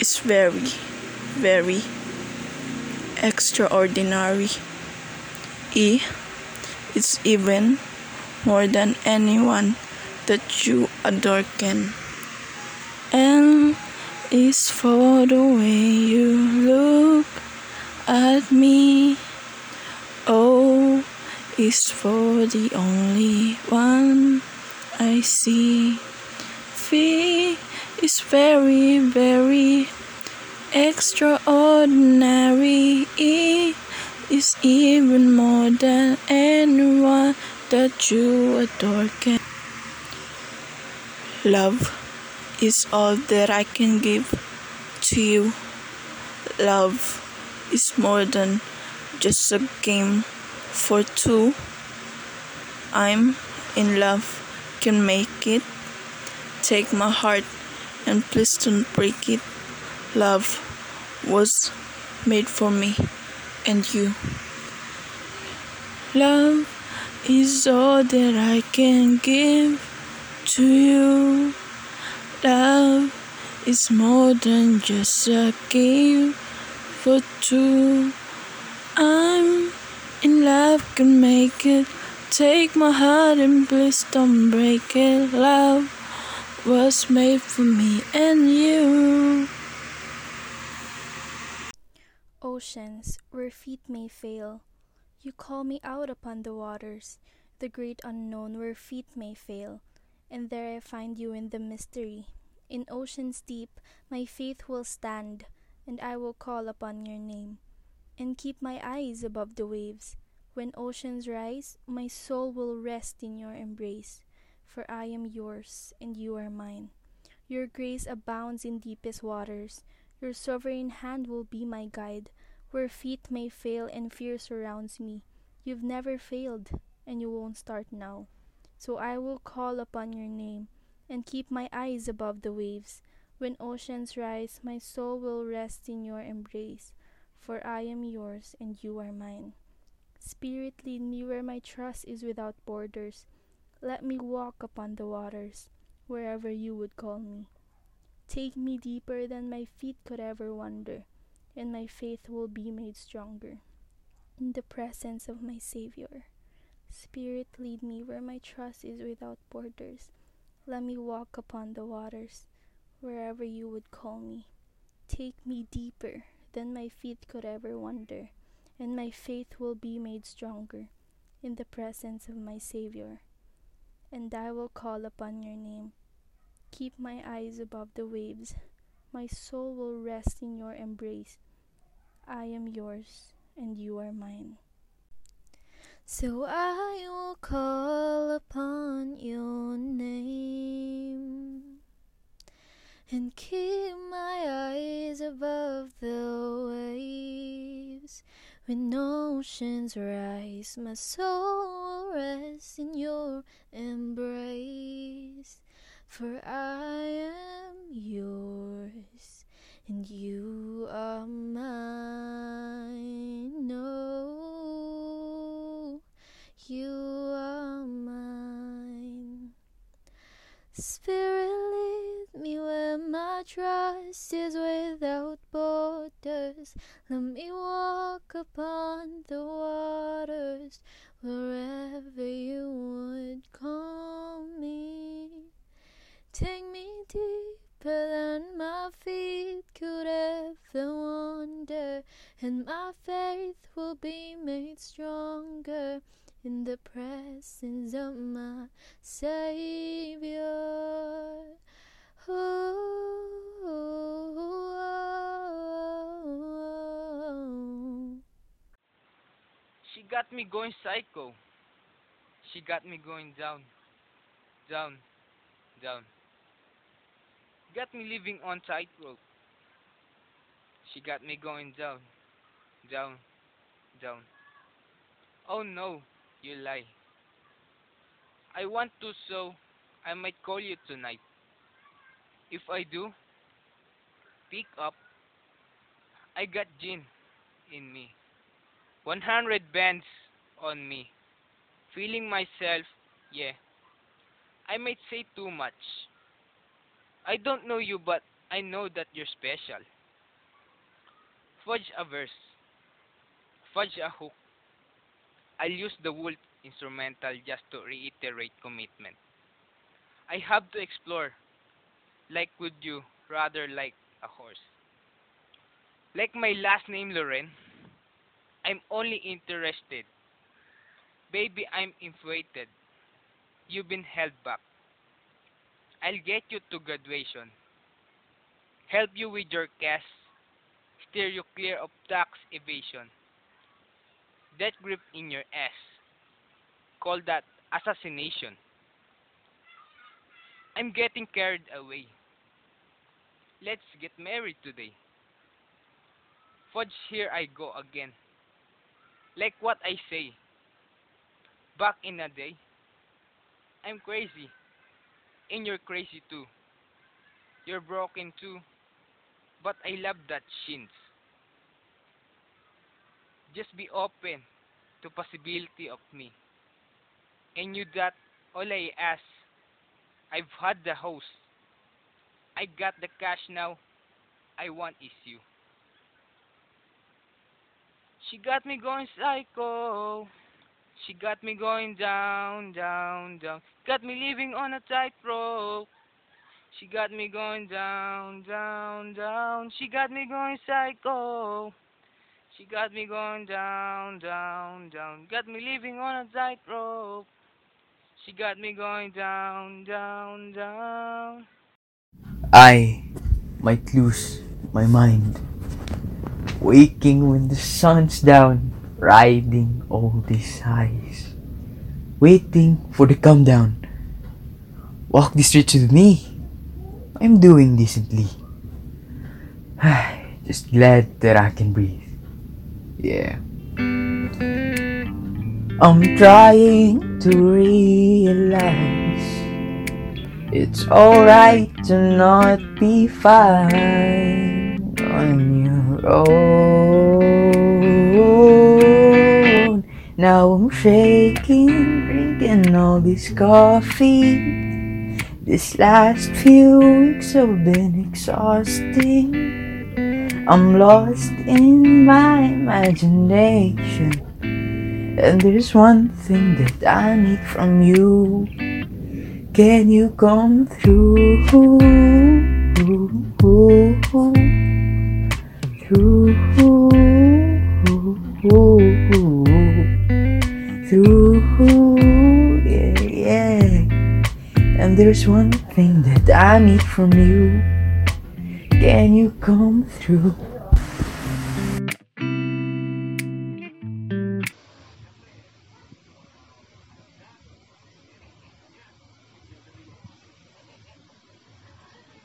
is very, very extraordinary. E is even more than anyone that you adore can. L is for the way you look at me. Is for the only one I see. V is very, very extraordinary is even more than anyone that you adore can. Love is all that I can give to you. Love is more than just a game for two. I'm in love, can make it. Take my heart and please don't break it. Love was made for me and you. Love is all that I can give to you. Love is more than just a game for two. I'm love, can make it. Take my heart and please don't break it. Love was made for me and you. Oceans, where feet may fail, you call me out upon the waters, the great unknown where feet may fail, and there I find you in the mystery. In oceans deep, my faith will stand, and I will call upon your name, and keep my eyes above the waves. When oceans rise, my soul will rest in your embrace, for I am yours, and you are mine. Your grace abounds in deepest waters. Your sovereign hand will be my guide. Where feet may fail and fear surrounds me, you've never failed, and you won't start now. So I will call upon your name and keep my eyes above the waves. When oceans rise, my soul will rest in your embrace, for I am yours and you are mine. Spirit, lead me where my trust is without borders. Let me walk upon the waters, wherever you would call me. Take me deeper than my feet could ever wander, and my faith will be made stronger. In the presence of my Savior, Spirit, lead me where my trust is without borders. Let me walk upon the waters, wherever you would call me. Take me deeper than my feet could ever wander, and my faith will be made stronger in the presence of my Savior. And I will call upon your name. Keep my eyes above the waves. My soul will rest in your embrace. I am yours, and you are mine. So I will call upon your name and keep my eyes above the waves. When oceans rise, my soul rests in your embrace. For I am yours and you are mine. No, you are mine. Spirit, trust is without borders. Let me walk upon got me going psycho. She got me going down, down, down. Got me living on tightrope. She got me going down, down, down. Oh no, you lie. I want to, so I might call you tonight. If I do, pick up. I got gin in me. 100 bands on me. Feeling myself, yeah. I might say too much. I don't know you, but I know that you're special. Fudge a verse. Fudge a hook. I'll use the Wolf instrumental just to reiterate commitment. I have to explore. Like would you, rather like a horse. Like my last name, Loren, I'm only interested. Baby, I'm infatuated. You've been held back. I'll get you to graduation. Help you with your cast steer you clear of tax evasion. That grip in your ass. Call that assassination. I'm getting carried away. Let's get married today. Fudge, here I go again. Like what I say. Back in a day. I'm crazy. And you're crazy too. You're broken too. But I love that shins. Just be open to possibility of me. And you that all I ask. I've had the host. I got the cash now. I want is you. She got me going psycho. She got me going down, down, down. Got me living on a tightrope. She got me going down, down, down. She got me going psycho. She got me going down, down, down. Got me living on a tightrope. She got me going down, down, down. I might lose my mind. Waking when the sun's down, riding all these highs. Waiting for the come down. Walk the streets with me. I'm doing decently. Just glad that I can breathe. Yeah. I'm trying to realize it's alright to not be fine on own. Now I'm shaking, drinking all this coffee. This last few weeks have been exhausting. I'm lost in my imagination. And there's one thing that I need from you. Can you come through? Through, through, yeah, yeah. And there's one thing that I need from you. Can you come through?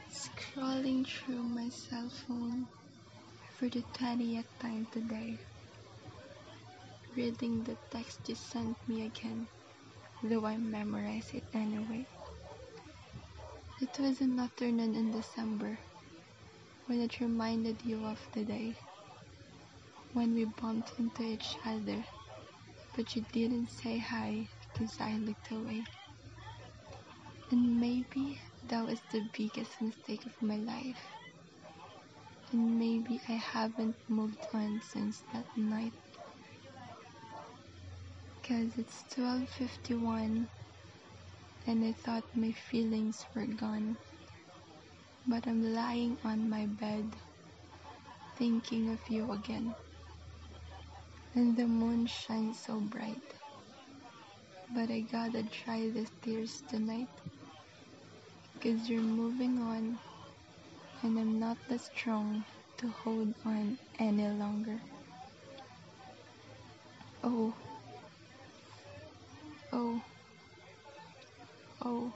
Scrolling through my cell phone for the 20th time today. Reading the text you sent me again, though I memorized it anyway. It was an afternoon in December when it reminded you of the day when we bumped into each other, but you didn't say hi because I looked away. And maybe that was the biggest mistake of my life. And maybe I haven't moved on since that night. Cause it's 12:51 and I thought my feelings were gone. But I'm lying on my bed thinking of you again. And the moon shines so bright. But I gotta dry the tears tonight. Cause you're moving on, and I'm not that strong to hold on any longer. Oh, oh, oh.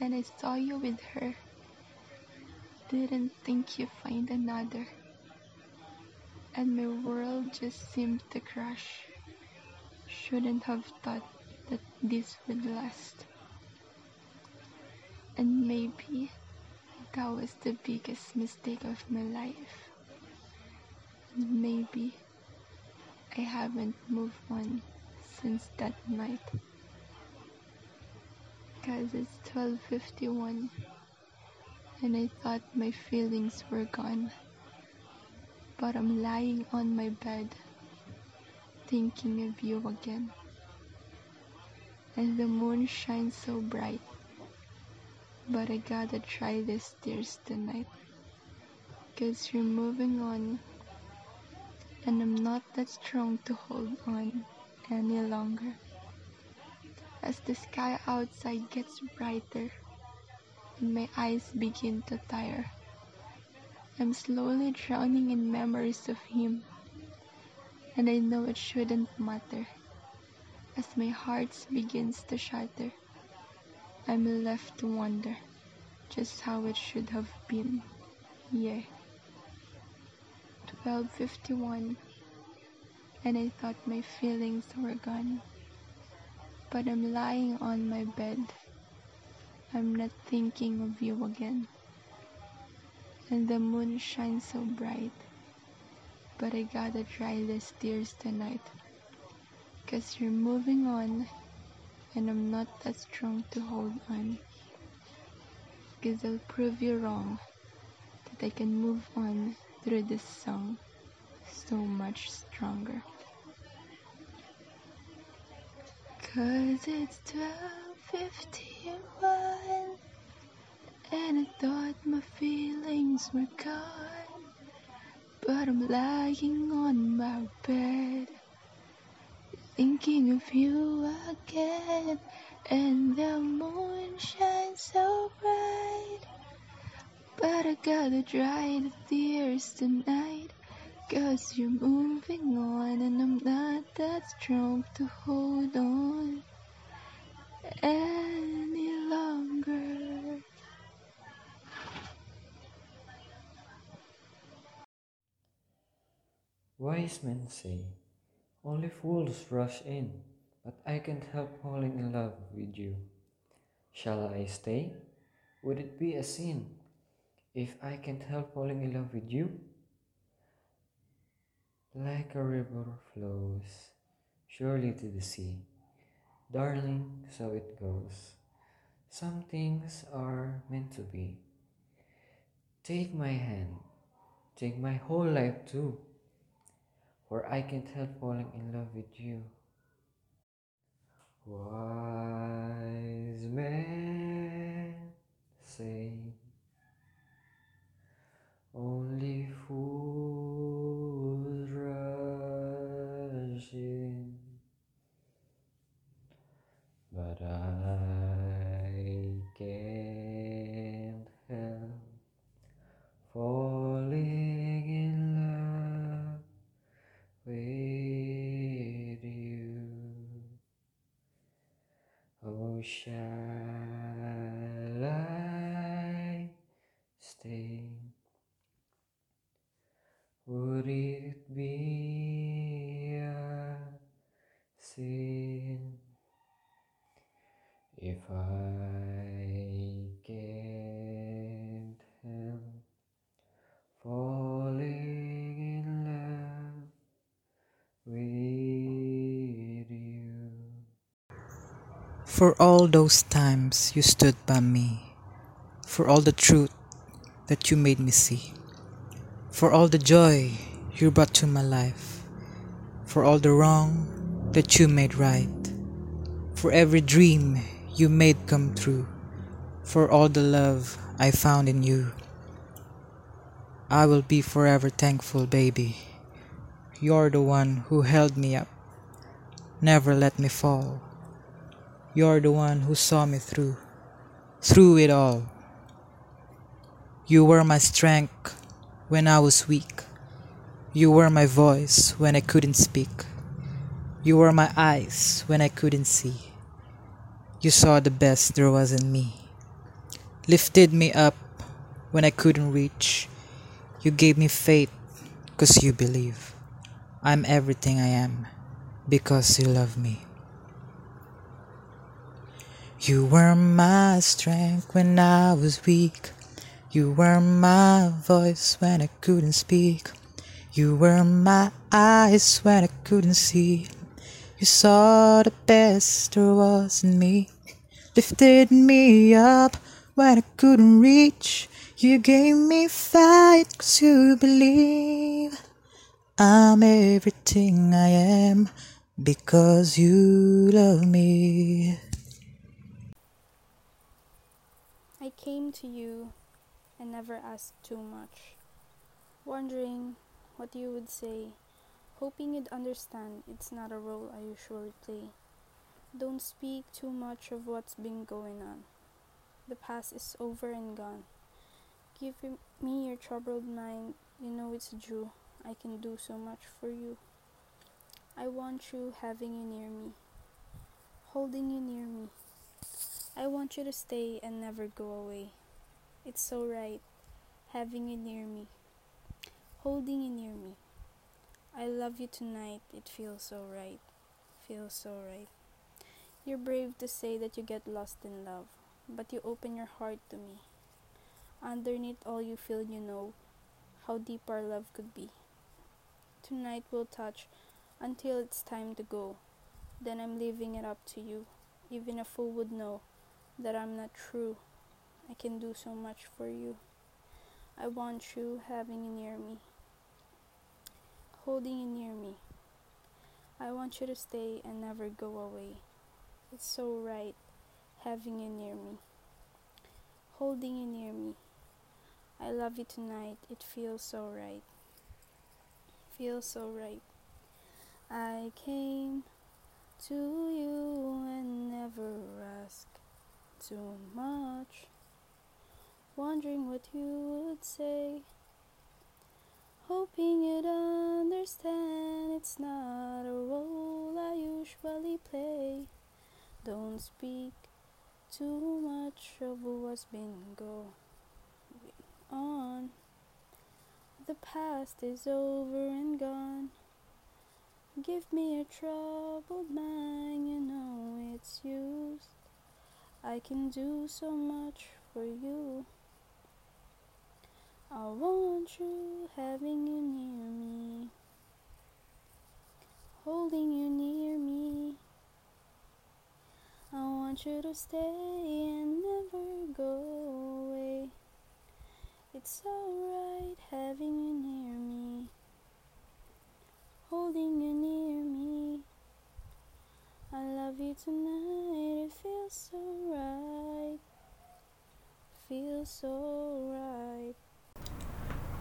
And I saw you with her. Didn't think you'd find another. And my world just seemed to crash. Shouldn't have thought that this would last. And maybe that was the biggest mistake of my life. Maybe I haven't moved on since that night. Cause it's 12:51 and I thought my feelings were gone. But I'm lying on my bed thinking of you again. And the moon shines so bright. But I gotta try these tears tonight. Cause you're moving on. And I'm not that strong to hold on any longer. As the sky outside gets brighter and my eyes begin to tire, I'm slowly drowning in memories of him, and I know it shouldn't matter. As my heart begins to shatter, I'm left to wonder just how it should have been. Yeah. 1251 and I thought my feelings were gone. But I'm lying on my bed. I'm not thinking of you again. And the moon shines so bright. But I gotta dry these tears tonight. Cause you're moving on, and I'm not that strong to hold on. Cause I'll prove you wrong, that I can move on through this song so much stronger. Cause it's 1251 And I thought my feelings were gone But I'm lying on my bed Thinking of you again And the moon shines so bright But I gotta dry the tears tonight Cause you're moving on and I'm not that strong to hold on any longer. Wise men say, only fools rush in, but I can't help falling in love with you. Shall I stay? Would it be a sin if I can't help falling in love with you? Like a river flows surely to the sea. Darling, so it goes. Some things are meant to be. Take my hand, take my whole life too, for I can't help falling in love with you. Wise men say only fools Oh, For all those times you stood by me, for all the truth that you made me see, for all the joy you brought to my life, for all the wrong that you made right, for every dream you made come true, for all the love I found in you. I will be forever thankful, baby. You're the one who held me up, never let me fall. You're the one who saw me through, through it all. You were my strength when I was weak. You were my voice when I couldn't speak. You were my eyes when I couldn't see. You saw the best there was in me. Lifted me up when I couldn't reach. You gave me faith because you believe. I'm everything I am because you love me. You were my strength when I was weak. You were my voice when I couldn't speak. You were my eyes when I couldn't see. You saw the best there was in me. Lifted me up when I couldn't reach. You gave me fight you believe. I'm everything I am because you love me. I came to you and never asked too much, wondering what you would say, hoping you'd understand it's not a role I usually play. Don't speak too much of what's been going on. The past is over and gone. Give me your troubled mind, you know it's true. I can do so much for you. I want you having you near me, holding you near me. I want you to stay and never go away. It's so right having you near me, holding you near me. I love you tonight, it feels so right, feels so right. You're brave to say that you get lost in love, but you open your heart to me. Underneath all you feel, you know how deep our love could be. Tonight we'll touch until it's time to go. Then I'm leaving it up to you. Even a fool would know that I'm not true. I can do so much for you. I want you having you near me, holding you near me. I want you to stay and never go away. It's so right having you near me, holding you near me. I love you tonight. It feels so right. Feels so right. I came to you and never asked too much, wondering what you would say. Hoping you'd understand it's not a role I usually play. Don't speak too much of what's been going on. The past is over and gone. Give me a troubled mind, you know it's used. I can do so much for you. I want you having you near me, holding you near me. I want you to stay and never go away. It's alright having you near me, holding you near me. I love you tonight, it feels so right, feels so right.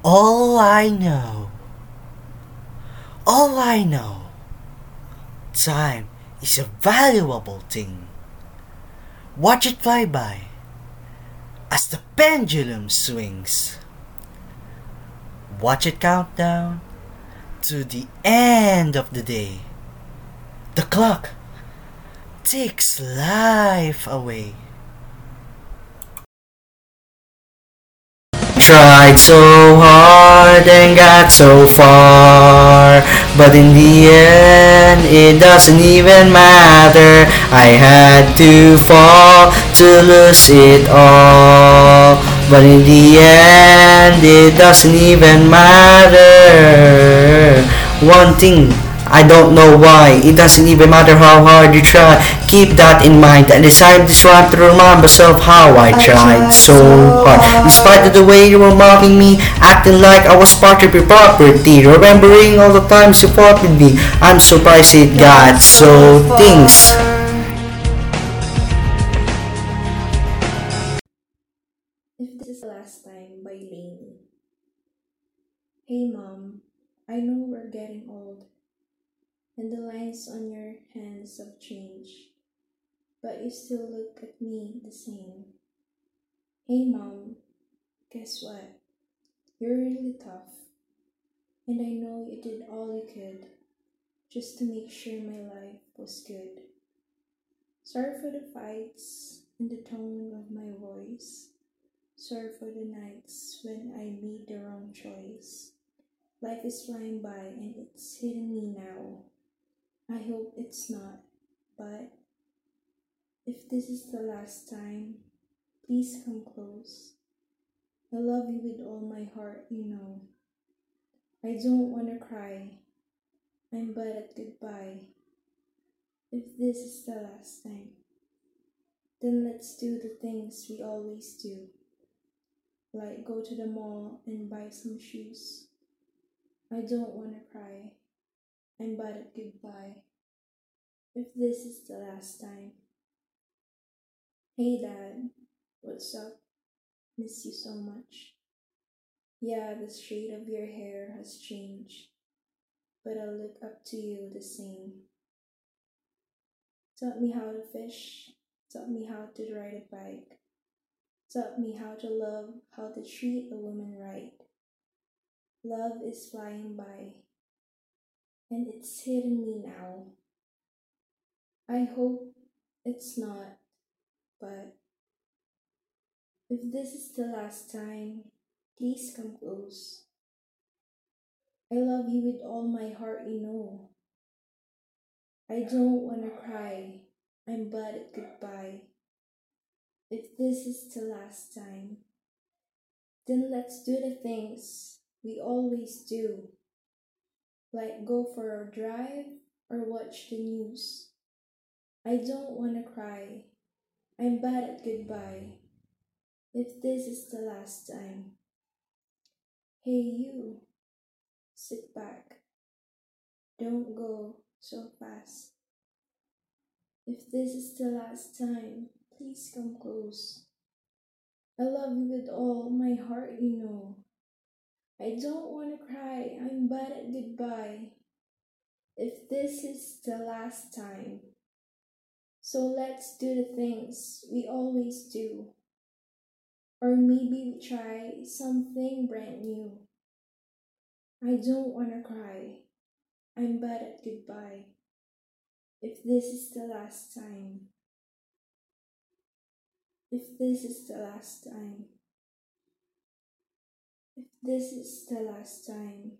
All I know, all I know, time is a valuable thing. Watch it fly by as the pendulum swings. Watch it count down to the end of the day. The clock takes life away. Tried so hard and got so far, but in the end it doesn't even matter. I had to fall to lose it all, but in the end it doesn't even matter. One thing I don't know why. It doesn't even matter how hard you try. Keep that in mind and decide this one to remind myself how I tried so hard. In spite of the way you were mocking me, acting like I was part of your property, remembering all the times you fought with me. I'm surprised it got so things. Lines on your hands have changed, but you still look at me the same. Hey mom, guess what? You're really tough, and I know you did all you could just to make sure my life was good. Sorry for the fights and the tone of my voice. Sorry for the nights when I made the wrong choice. Life is flying by and it's hitting me now. I hope it's not, but if this is the last time, please come close. I love you with all my heart, you know. I don't want to cry. I'm bad at goodbye. If this is the last time, then let's do the things we always do. Like go to the mall and buy some shoes. I don't want to cry. I'm bad goodbye. If this is the last time. Hey dad, what's up? Miss you so much. Yeah, the shade of your hair has changed, but I look up to you the same. Taught me how to fish, taught me how to ride a bike, taught me how to love, how to treat a woman right. Love is flying by, and it's hitting me now. I hope it's not, but if this is the last time, please come close. I love you with all my heart, you know. I don't wanna cry, I'm bad at goodbye. If this is the last time, then let's do the things we always do, like go for a drive or watch the news. I don't wanna cry, I'm bad at goodbye. If this is the last time, hey you, sit back, don't go so fast. If this is the last time, please come close. I love you with all my heart, you know. I don't want to cry, I'm bad at goodbye. If this is the last time, so let's do the things we always do. Or maybe we try something brand new. I don't want to cry, I'm bad at goodbye. If this is the last time, if this is the last time, this is the last time,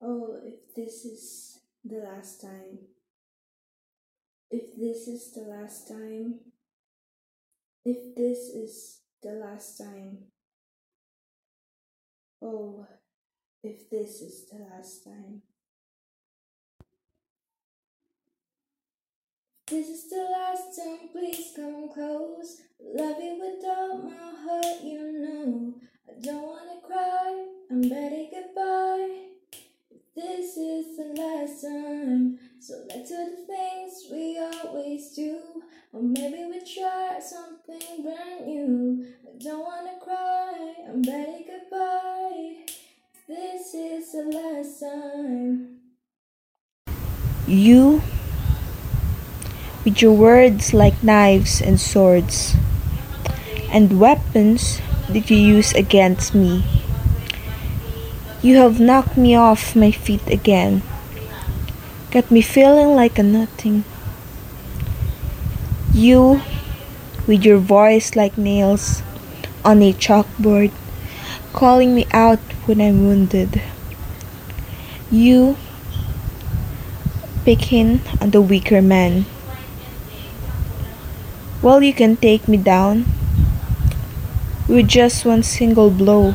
oh, if this is the last time, if this is the last time, if this is the last time, oh, if this is the last time. This is the last time, please come close. Love you with all my heart, you know. I don't wanna cry, I'm ready goodbye. This is the last time, so let's do the things we always do. Or maybe we try something brand new. I don't wanna cry, I'm ready goodbye. This is the last time. You, with your words like knives and swords, and weapons that you use against me. You have knocked me off my feet again, got me feeling like a nothing. You, with your voice like nails on a chalkboard, calling me out when I'm wounded. You, picking on the weaker man. Well, you can take me down with just one single blow.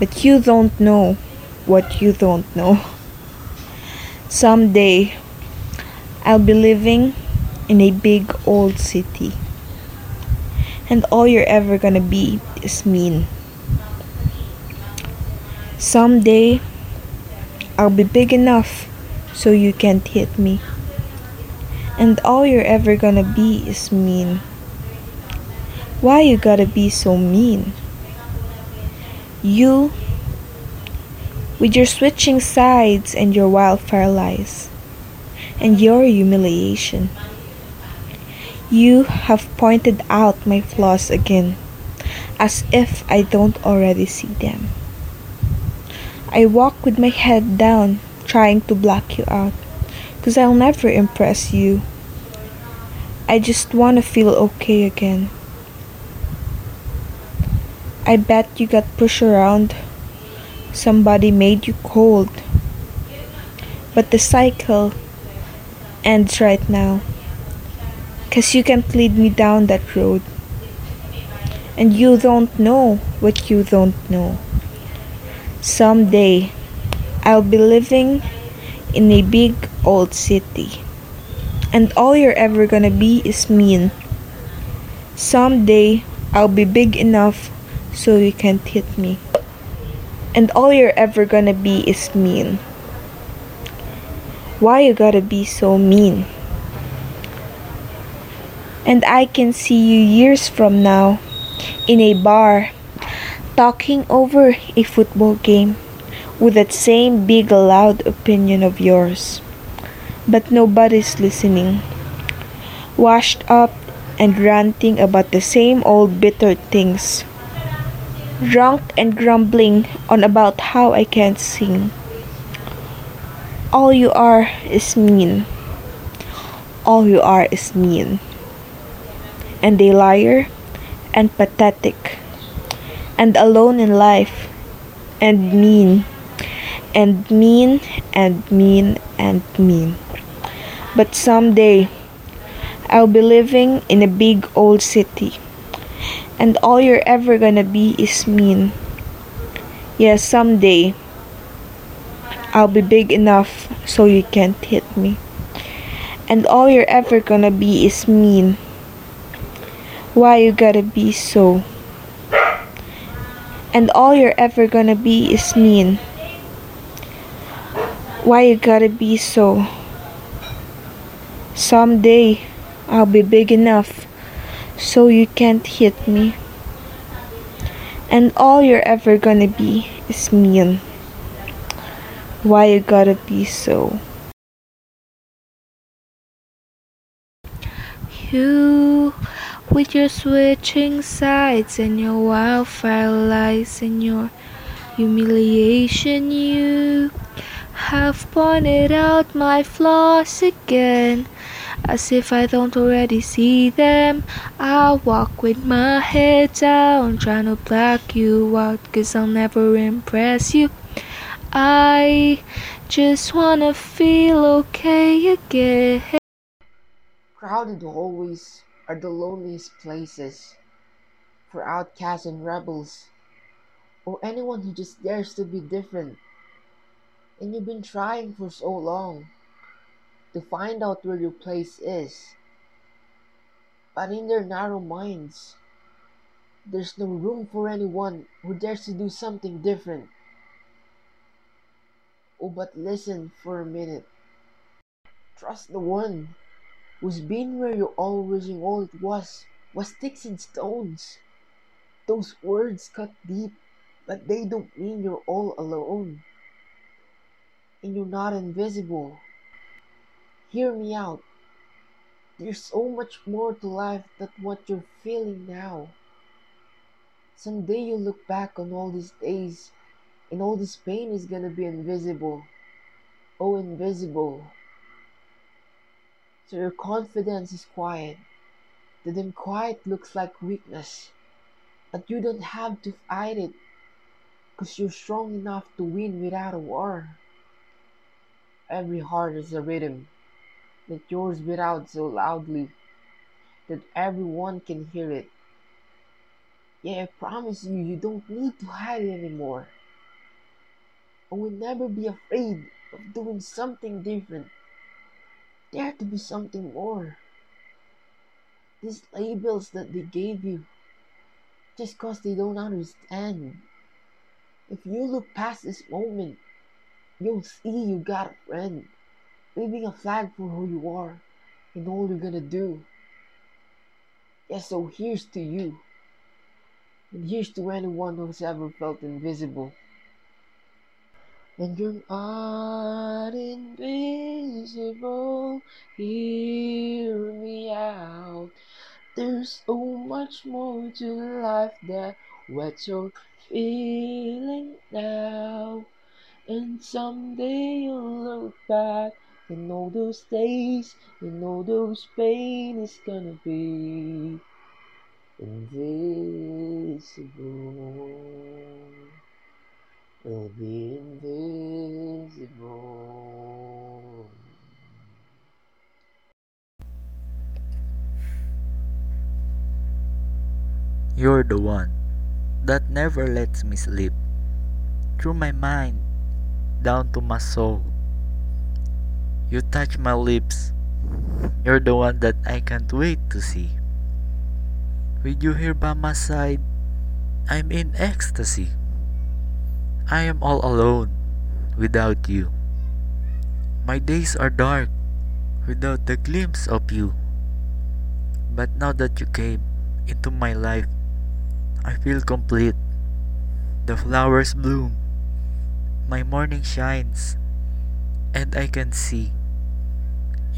But you don't know what you don't know. Someday, I'll be living in a big old city. And all you're ever gonna be is mean. Someday, I'll be big enough so you can't hit me. And all you're ever gonna be is mean. Why you gotta be so mean? You, with your switching sides and your wildfire lies, and your humiliation. You have pointed out my flaws again, as if I don't already see them. I walk with my head down, trying to block you out, cause I'll never impress you. I just wanna feel okay again. I bet you got pushed around. Somebody made you cold. But the cycle ends right now. Cause you can't lead me down that road. And you don't know what you don't know. Someday, I'll be living in a big old city. And all you're ever gonna be is mean. Someday, I'll be big enough so you can't hit me. And all you're ever gonna be is mean. Why you gotta be so mean? And I can see you years from now in a bar talking over a football game with that same big loud opinion of yours. But nobody's listening. Washed up and ranting about the same old bitter things. Drunk and grumbling on about how I can't sing. All you are is mean. All you are is mean. And a liar and pathetic and alone in life and mean and mean and mean and mean. But someday I'll be living in a big old city and all you're ever gonna be is mean. Yes, someday I'll be big enough so you can't hit me. And all you're ever gonna be is mean. Why you gotta be so? And all you're ever gonna be is mean. Why you gotta be so? Someday I'll be big enough so you can't hit me. And all you're ever gonna be is mean. Why you gotta be so? You, with your switching sides and your wildfire lies and your humiliation, you have pointed out my flaws again. As if I don't already see them. I walk with my head down, trying to block you out, cause I'll never impress you. I just wanna feel okay again. Crowded hallways are the loneliest places for outcasts and rebels, or anyone who just dares to be different. And you've been trying for so long to find out where your place is. But in their narrow minds, there's no room for anyone who dares to do something different. Oh, but listen for a minute. Trust the one who's been where you're all wishing all it was was sticks and stones. Those words cut deep, but they don't mean you're all alone. And you're not invisible. Hear me out. There's so much more to life than what you're feeling now. Someday you'll look back on all these days, and all this pain is gonna be invisible. Oh, invisible. So your confidence is quiet. To them, quiet looks like weakness. But you don't have to fight it, because you're strong enough to win without a war. Every heart is a rhythm that yours beat out so loudly that everyone can hear it. Yeah, I promise you, you don't need to hide anymore. I will never be afraid of doing something different. Dare to be something more. These labels that they gave you, just cause they don't understand. If you look past this moment, you'll see you got a friend waving a flag for who you are and all you're gonna do. Yeah, so here's to you. And here's to anyone who's ever felt invisible. And you're not invisible. Hear me out. There's so much more to life than what you're feeling now. And someday you'll look back and all those days and all those pain is gonna be invisible. Will be invisible. You're the one that never lets me sleep. Through my mind, down to my soul. You touch my lips. You're the one that I can't wait to see. With you here by my side, I'm in ecstasy. I am all alone without you. My days are dark without the glimpse of you. But now that you came into my life, I feel complete. The flowers bloom, my morning shines, and I can see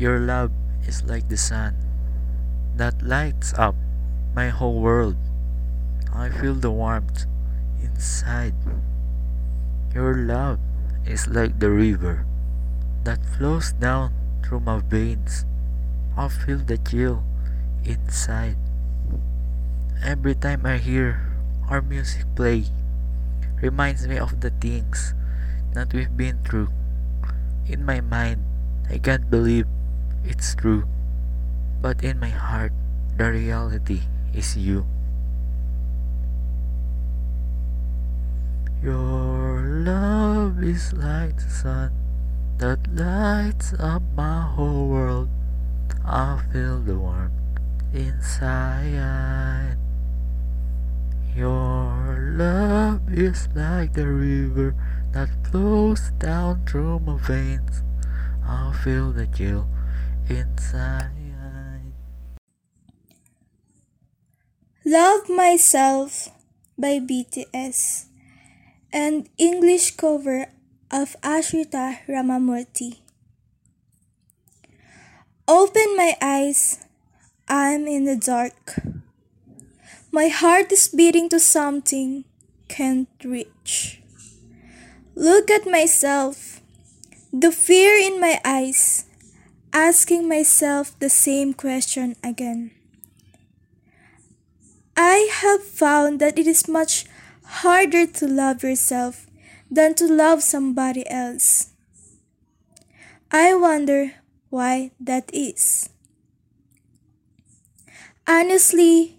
your love is like the sun that lights up my whole world. I feel the warmth inside. Your love is like the river that flows down through my veins. I feel the chill inside. Every time I hear our music play, reminds me of the things that we've been through. In my mind, I can't believe it's true. But in my heart, the reality is you. Your love is like the sun that lights up my whole world. I feel the warmth inside. Your love is like the river that flows down through my veins. I feel the chill inside. Love Myself by BTS and English cover of Ashrita Ramamurti. Open my eyes, I'm in the dark. My heart is beating to something can't reach. Look at myself, the fear in my eyes, asking myself the same question again. I have found that it is much harder to love yourself than to love somebody else. I wonder why that is. Honestly,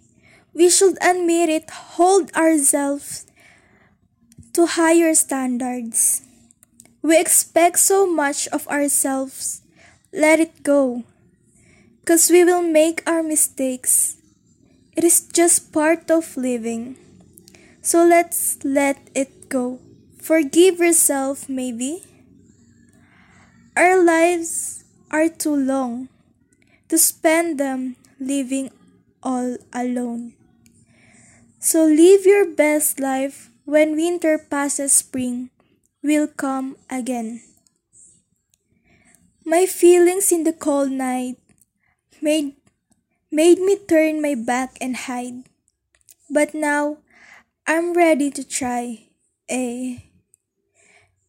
we should admit it, hold ourselves to higher standards. We expect so much of ourselves. Let it go. Because we will make our mistakes. It is just part of living. So let's let it go. Forgive yourself, maybe. Our lives are too long to spend them living all alone. So live your best life when winter passes spring will come again. My feelings in the cold night made made me turn my back and hide. But now I'm ready to try. Eh.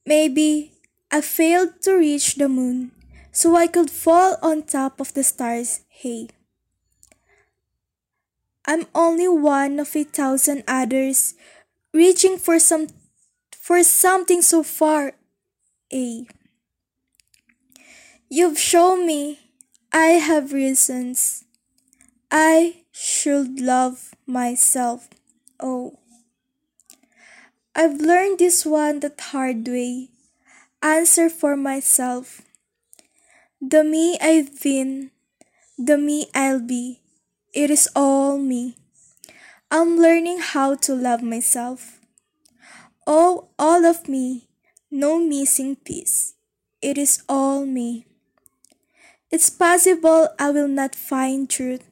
Maybe I failed to reach the moon so I could fall on top of the stars. Hey. I'm only one of a thousand others reaching for some for something so far. A. You've shown me I have reasons. I should love myself. Oh. I've learned this one the hard way. Answer for myself. The me I've been, the me I'll be, it is all me. I'm learning how to love myself. Oh, all of me, no missing piece. It is all me. It's possible I will not find truth.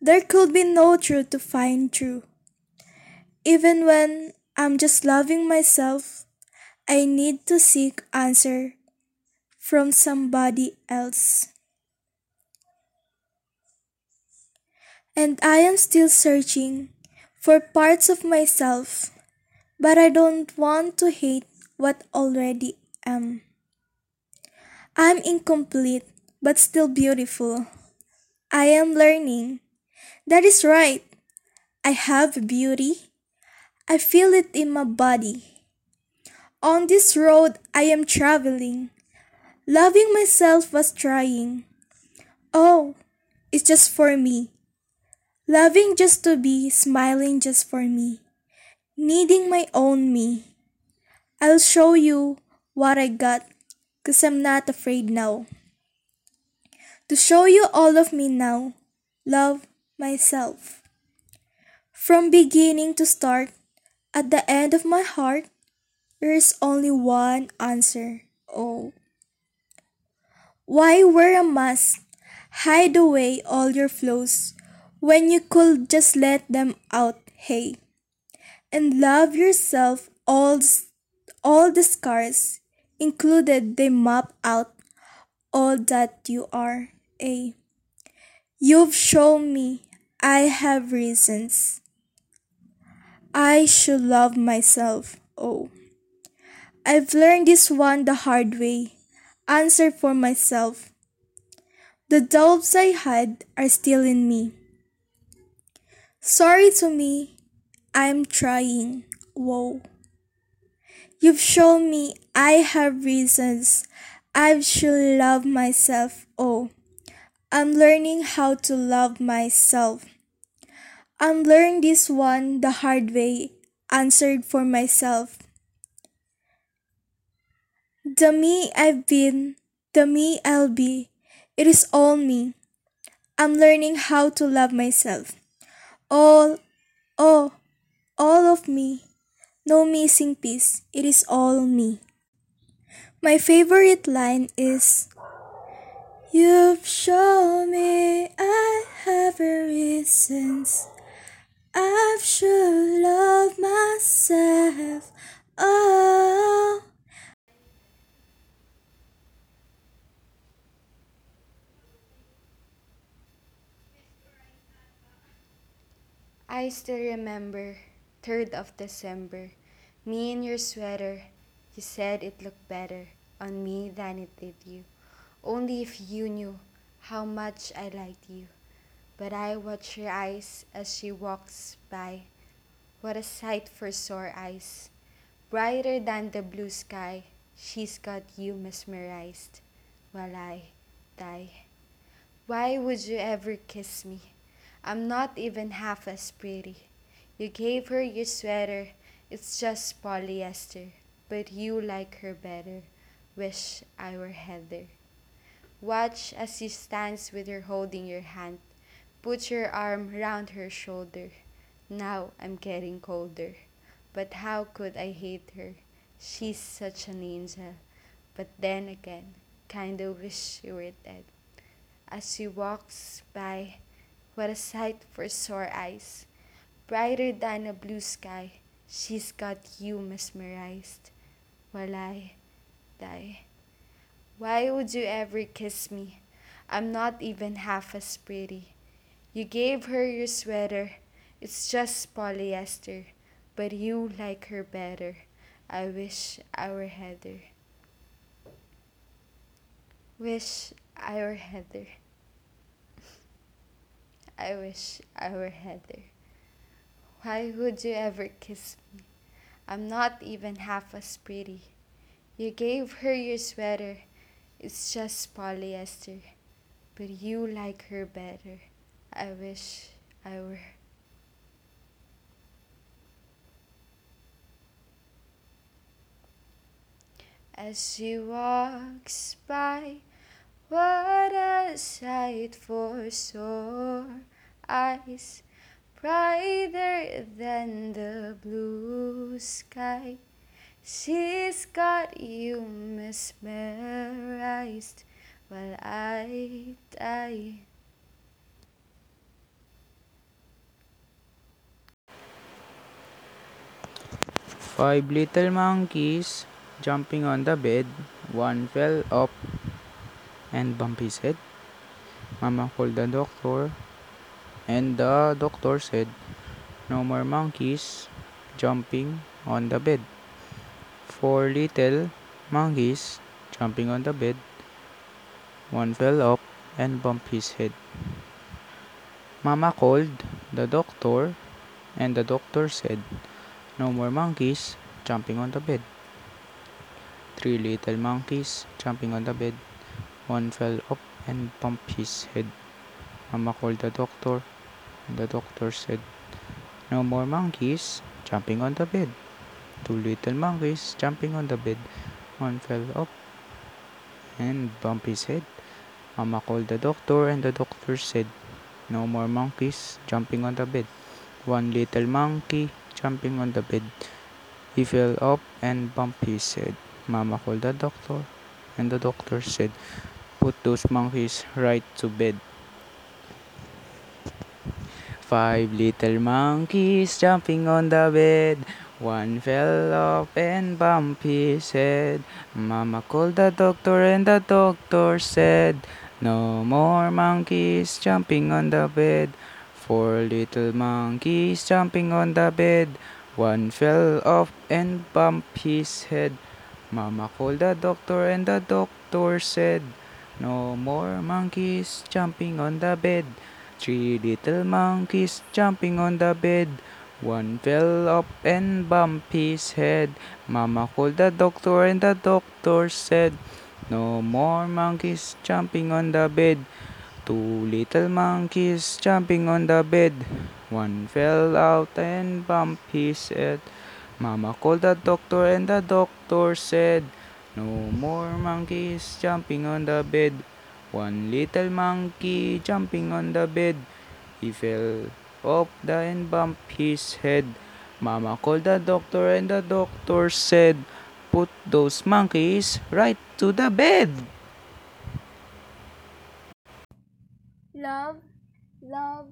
There could be no truth to find true. Even when I'm just loving myself, I need to seek answer from somebody else. And I am still searching for parts of myself, but I don't want to hate what already am. I'm incomplete, but still beautiful. I am learning. That is right. I have beauty. I feel it in my body. On this road I am traveling. Loving myself was trying. Oh, it's just for me. Loving just to be, smiling just for me. Needing my own me. I'll show you what I got, cause I'm not afraid now. To show you all of me now, love myself. From beginning to start, at the end of my heart, there is only one answer. Oh. Why wear a mask? Hide away all your flaws when you could just let them out, hey. And love yourself all, all the scars, included they map out all that you are, eh. You've shown me I have reasons. I should love myself. Oh, I've learned this one the hard way. Answer for myself. The doubts I had are still in me. Sorry to me, I'm trying. Whoa. You've shown me I have reasons. I should love myself. Oh, I'm learning how to love myself. I'm learning this one the hard way. Answered for myself. The me I've been, the me I'll be, it is all me. I'm learning how to love myself. All, oh, all of me. No missing piece. It is all me. My favorite line is You've shown me I have a reasons. I should love myself. Oh. I still remember 3rd of December, me in your sweater. You said it looked better on me than it did you. Only if you knew how much I liked you. But I watch your eyes as she walks by. What a sight for sore eyes. Brighter than the blue sky, she's got you mesmerized while I die. Why would you ever kiss me? I'm not even half as pretty. You gave her your sweater, it's just polyester, but you like her better. Wish I were Heather. Watch as she stands with her holding your hand. Put your arm round her shoulder. Now I'm getting colder. But how could I hate her? She's such an angel. But then again, kinda wish she were dead. As she walks by, what a sight for sore eyes. Brighter than a blue sky, she's got you mesmerized. While I die. Why would you ever kiss me? I'm not even half as pretty. You gave her your sweater, it's just polyester, but you like her better. I wish I were Heather. Wish I were Heather. I wish I were Heather. Why would you ever kiss me? I'm not even half as pretty. You gave her your sweater, it's just polyester, but you like her better. I wish I were. As she walks by, what a sight for sore eyes, brighter than the blue sky. She's got you mesmerized while I die. Five little monkeys jumping on the bed. One fell off and bumped his head. Mama called the doctor, and the doctor said, No more monkeys jumping on the bed. Four little monkeys jumping on the bed. One fell off and bumped his head. Mama called the doctor, and the doctor said, No more monkeys jumping on the bed. Three little monkeys jumping on the bed. One fell off and bumped his head. Mama called the doctor, and the doctor said, No more monkeys jumping on the bed. Two little monkeys jumping on the bed. One fell off and bumped his head. Mama called the doctor, and the doctor said, No more monkeys jumping on the bed. One little monkey jumping on the bed. He fell off and bumped his head. Mama called the doctor, and the doctor said, Put those monkeys right to bed. Five little monkeys jumping on the bed. One fell off and bumped his head. Mama called the doctor, and the doctor said, No more monkeys jumping on the bed. Four little monkeys jumping on the bed. One fell off and bumped his head. Mama called the doctor and the doctor said, No more monkeys jumping on the bed. Three little monkeys jumping on the bed. One fell up and bumped his head. Mama called the doctor and the doctor said, No more monkeys jumping on the bed. Two little monkeys jumping on the bed. One fell out and bumped his head. Mama called the doctor and the doctor said, No more monkeys jumping on the bed. One little monkey jumping on the bed. He fell off the and bumped his head. Mama called the doctor and the doctor said, Put those monkeys right to the bed. Love, love,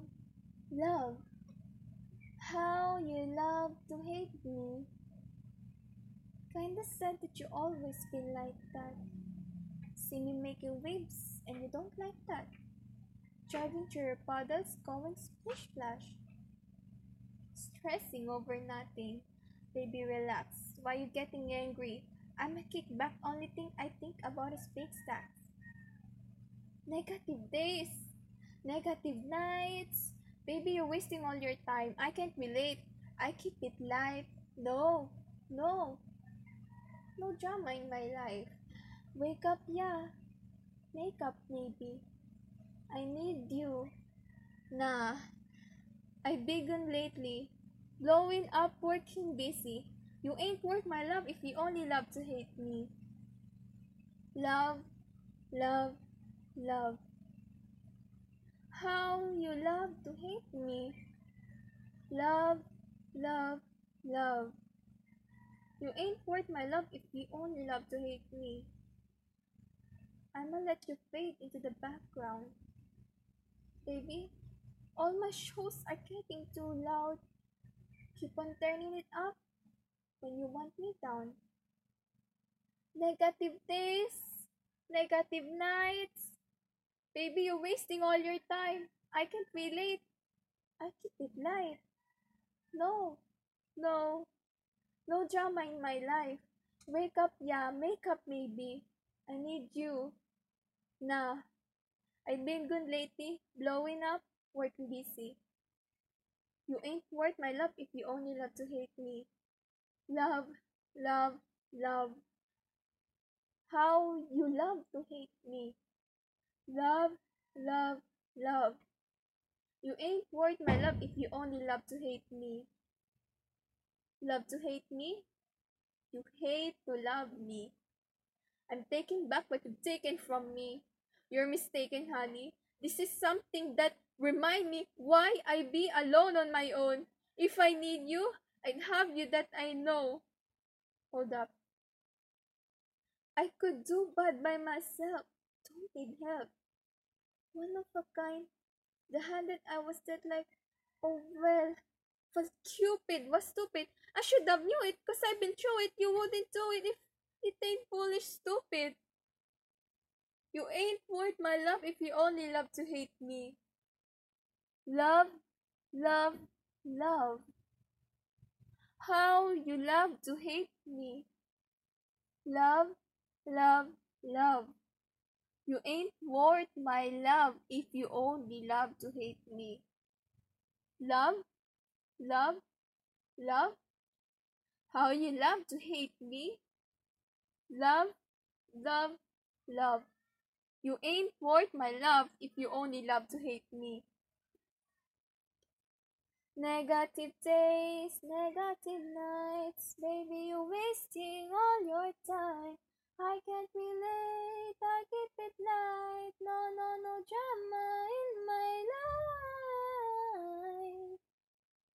love. How you love to hate me. Kinda sad that you always feel like that. See me making waves and you don't like that. Driving through your puddles, going splish splash. Stressing over nothing. Baby, relax. Why you getting angry? I'm a kickback. Only thing I think about is big stacks. Negative days. Negative nights. Baby, you're wasting all your time. I can't relate. I keep it light. No, no, no drama in my life. Wake up, yeah. Make up, maybe. I need you. Nah, I've begun lately. Blowing up, working busy. You ain't worth my love if you only love to hate me. Love, love, love. How you love to hate me. Love, love, love. You ain't worth my love if you only love to hate me. I'ma let you fade into the background. Baby, all my shows are getting too loud. Keep on turning it up when you want me down. Negative days, negative nights. Baby, you're wasting all your time. I can't relate. I keep it light. No, no, no drama in my life. Wake up, yeah, make up maybe. I need you. Nah, I've been good lately, blowing up, working busy. You ain't worth my love if you only love to hate me. Love, love, love. How you love to hate me. Love, love, love. You ain't worth my love if you only love to hate me. Love to hate me? You hate to love me. I'm taking back what you've taken from me. You're mistaken, honey. This is something that remind me why I be alone on my own. If I need you, I'd have you that I know. Hold up. I could do bad by myself. Don't need help. One of a kind. The hand that I was that like, oh well, was cupid, was stupid. I should have knew it because I've been through it. You wouldn't do it if it ain't foolish stupid. You ain't worth my love if you only love to hate me. Love, love, love. How you love to hate me. Love, love, love. You ain't worth my love if you only love to hate me. Love, love, love. How you love to hate me. Love, love, love. You ain't worth my love if you only love to hate me. Negative days, negative nights, baby, you're wasting all your time. I can't relate, I keep it light. No, no, no drama in my life.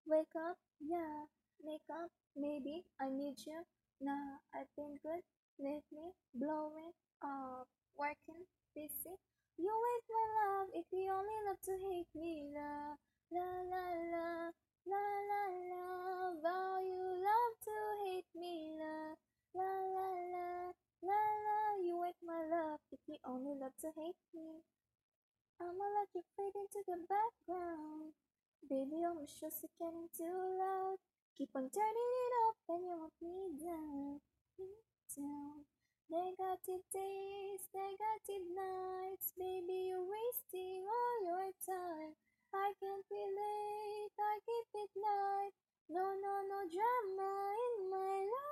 Wake up, yeah, make up, maybe I need you. Nah, I've been good blow blowing up, working, busy. You wait my love if you only love to hate me, la la la la la la la. Vow you love to hate me, la la la la la la. You wait my love if you only love to hate me. I'ma let you fade into the background. Baby, almost just getting too loud. Keep on turning it up and you want me down, me down. Negative days, negative nights, baby, you're wasting all your time. I can't relate, I keep it light. No, no, no drama in my life.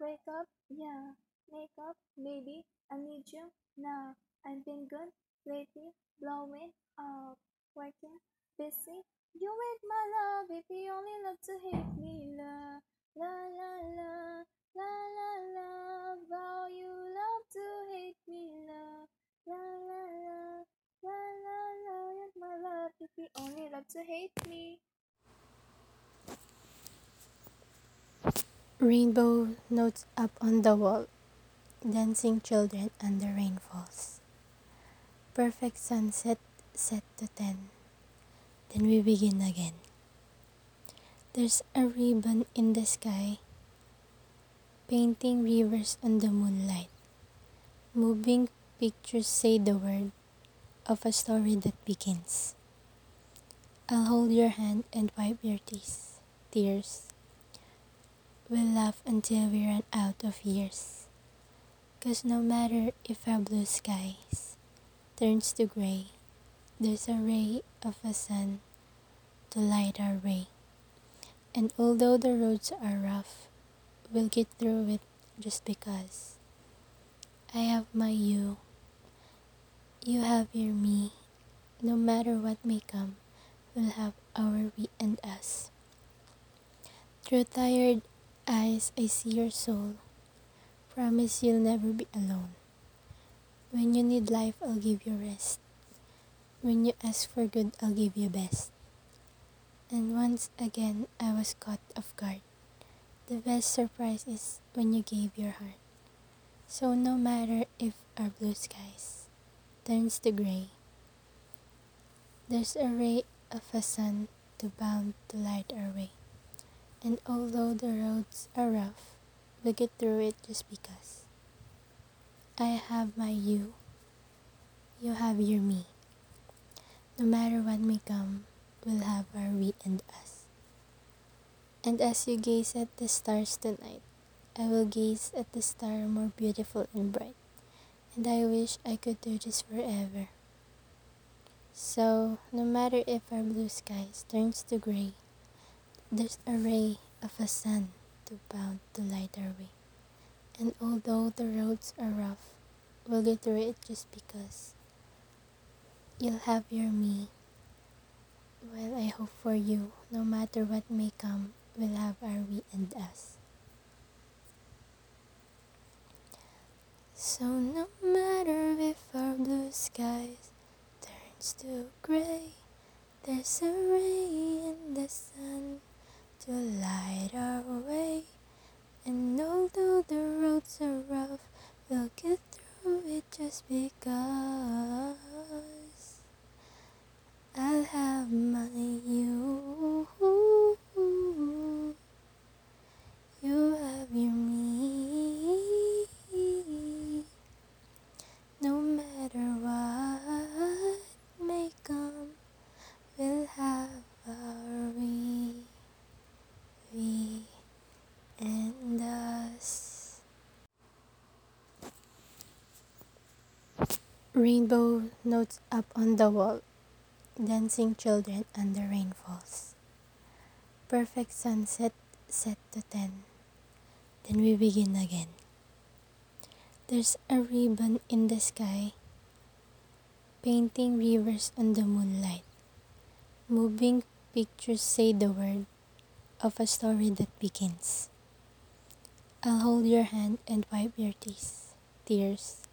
Wake up, yeah, make up, baby, I need you now. I've been good lately, blowing up, working, busy. You with my love, if you only love to hate me, la la la la only love to hate me. Rainbow notes up on the wall, dancing children under rainfalls. Perfect sunset set to ten. Then we begin again. There's a ribbon in the sky, painting rivers on the moonlight. Moving pictures say the word of a story that begins. I'll hold your hand and wipe your tears. Tears. We'll laugh until we run out of years. Cause no matter if our blue skies turns to gray, there's a ray of a sun to light our way. And although the roads are rough, we'll get through it just because I have my you, you have your me. No matter what may come, we'll have our we and us. Through tired eyes, I see your soul. Promise you'll never be alone. When you need life, I'll give you rest. When you ask for good, I'll give you best. And once again, I was caught off guard. The best surprise is when you gave your heart. So no matter if our blue skies turns to gray, there's a ray of a sun to bound to light our way. And although the roads are rough, we'll get through it just because. I have my you, you have your me. No matter what may come, we'll have our we and us. And as you gaze at the stars tonight, I will gaze at the star more beautiful and bright. And I wish I could do this forever. So, no matter if our blue skies turns to gray, there's a ray of a sun to bound to light our way. And although the roads are rough, we'll get through it just because you'll have your me. Well, I hope for you, no matter what may come, we'll have our we and us. So no matter if our blue skies to gray, there's a ray in the sun to light our way. And although the roads are rough, we'll get through it just because I'll have my you. You have your me. No matter what may come, we'll have our we, we and us. Rainbow notes up on the wall, dancing children under rainfalls. Perfect sunset set to ten. Then we begin again. There's a ribbon in the sky, painting rivers on the moonlight. Moving pictures say the word of a story that begins. I'll hold your hand and wipe your tears. Tears.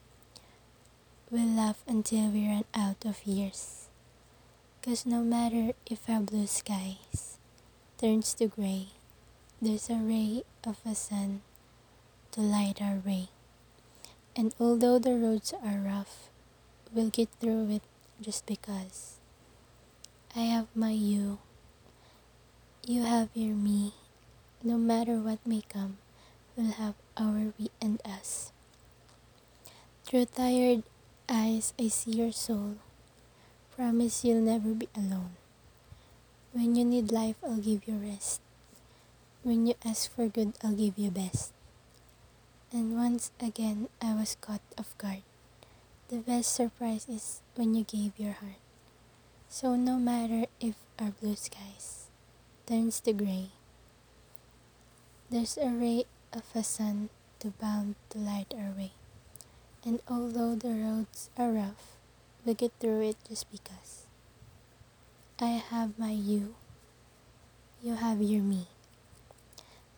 We'll laugh until we run out of years. Cause no matter if our blue skies turns to gray, there's a ray of a sun to light our way. And although the roads are rough, we'll get through it just because I have my you, you have your me. No matter what may come, we'll have our we and us. Through tired eyes, I see your soul. Promise you'll never be alone. When you need life, I'll give you rest. When you ask for good, I'll give you best. And once again, I was caught off guard. The best surprise is when you gave your heart. So no matter if our blue skies turns to gray, there's a ray of a sun to bound to light our way. And although the roads are rough, we get through it just because. I have my you, you have your me.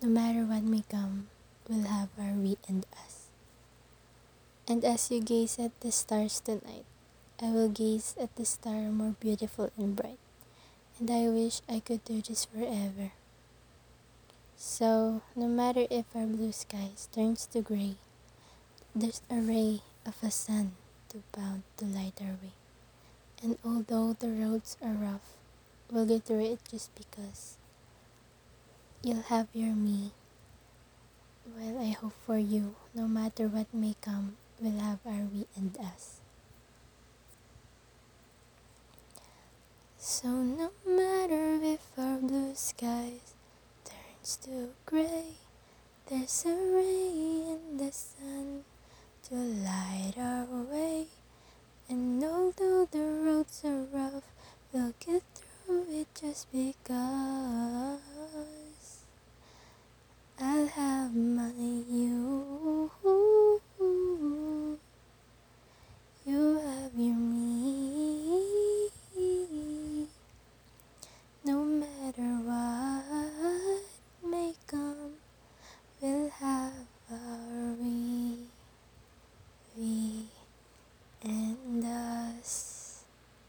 No matter what may come, we'll have our we and us. And as you gaze at the stars tonight, I will gaze at the star more beautiful and bright. And I wish I could do this forever. So, no matter if our blue skies turns to gray, there's a ray of a sun to bound to light our way. And although the roads are rough, we'll get through it just because. You'll have your me. Well, I hope for you, no matter what may come, we'll have our we and us. So no matter if our blue skies turns to gray, there's a ray in the sun to light our way. And although the roads are rough, we'll get through it just because I'll have my you. You have your me. No matter what.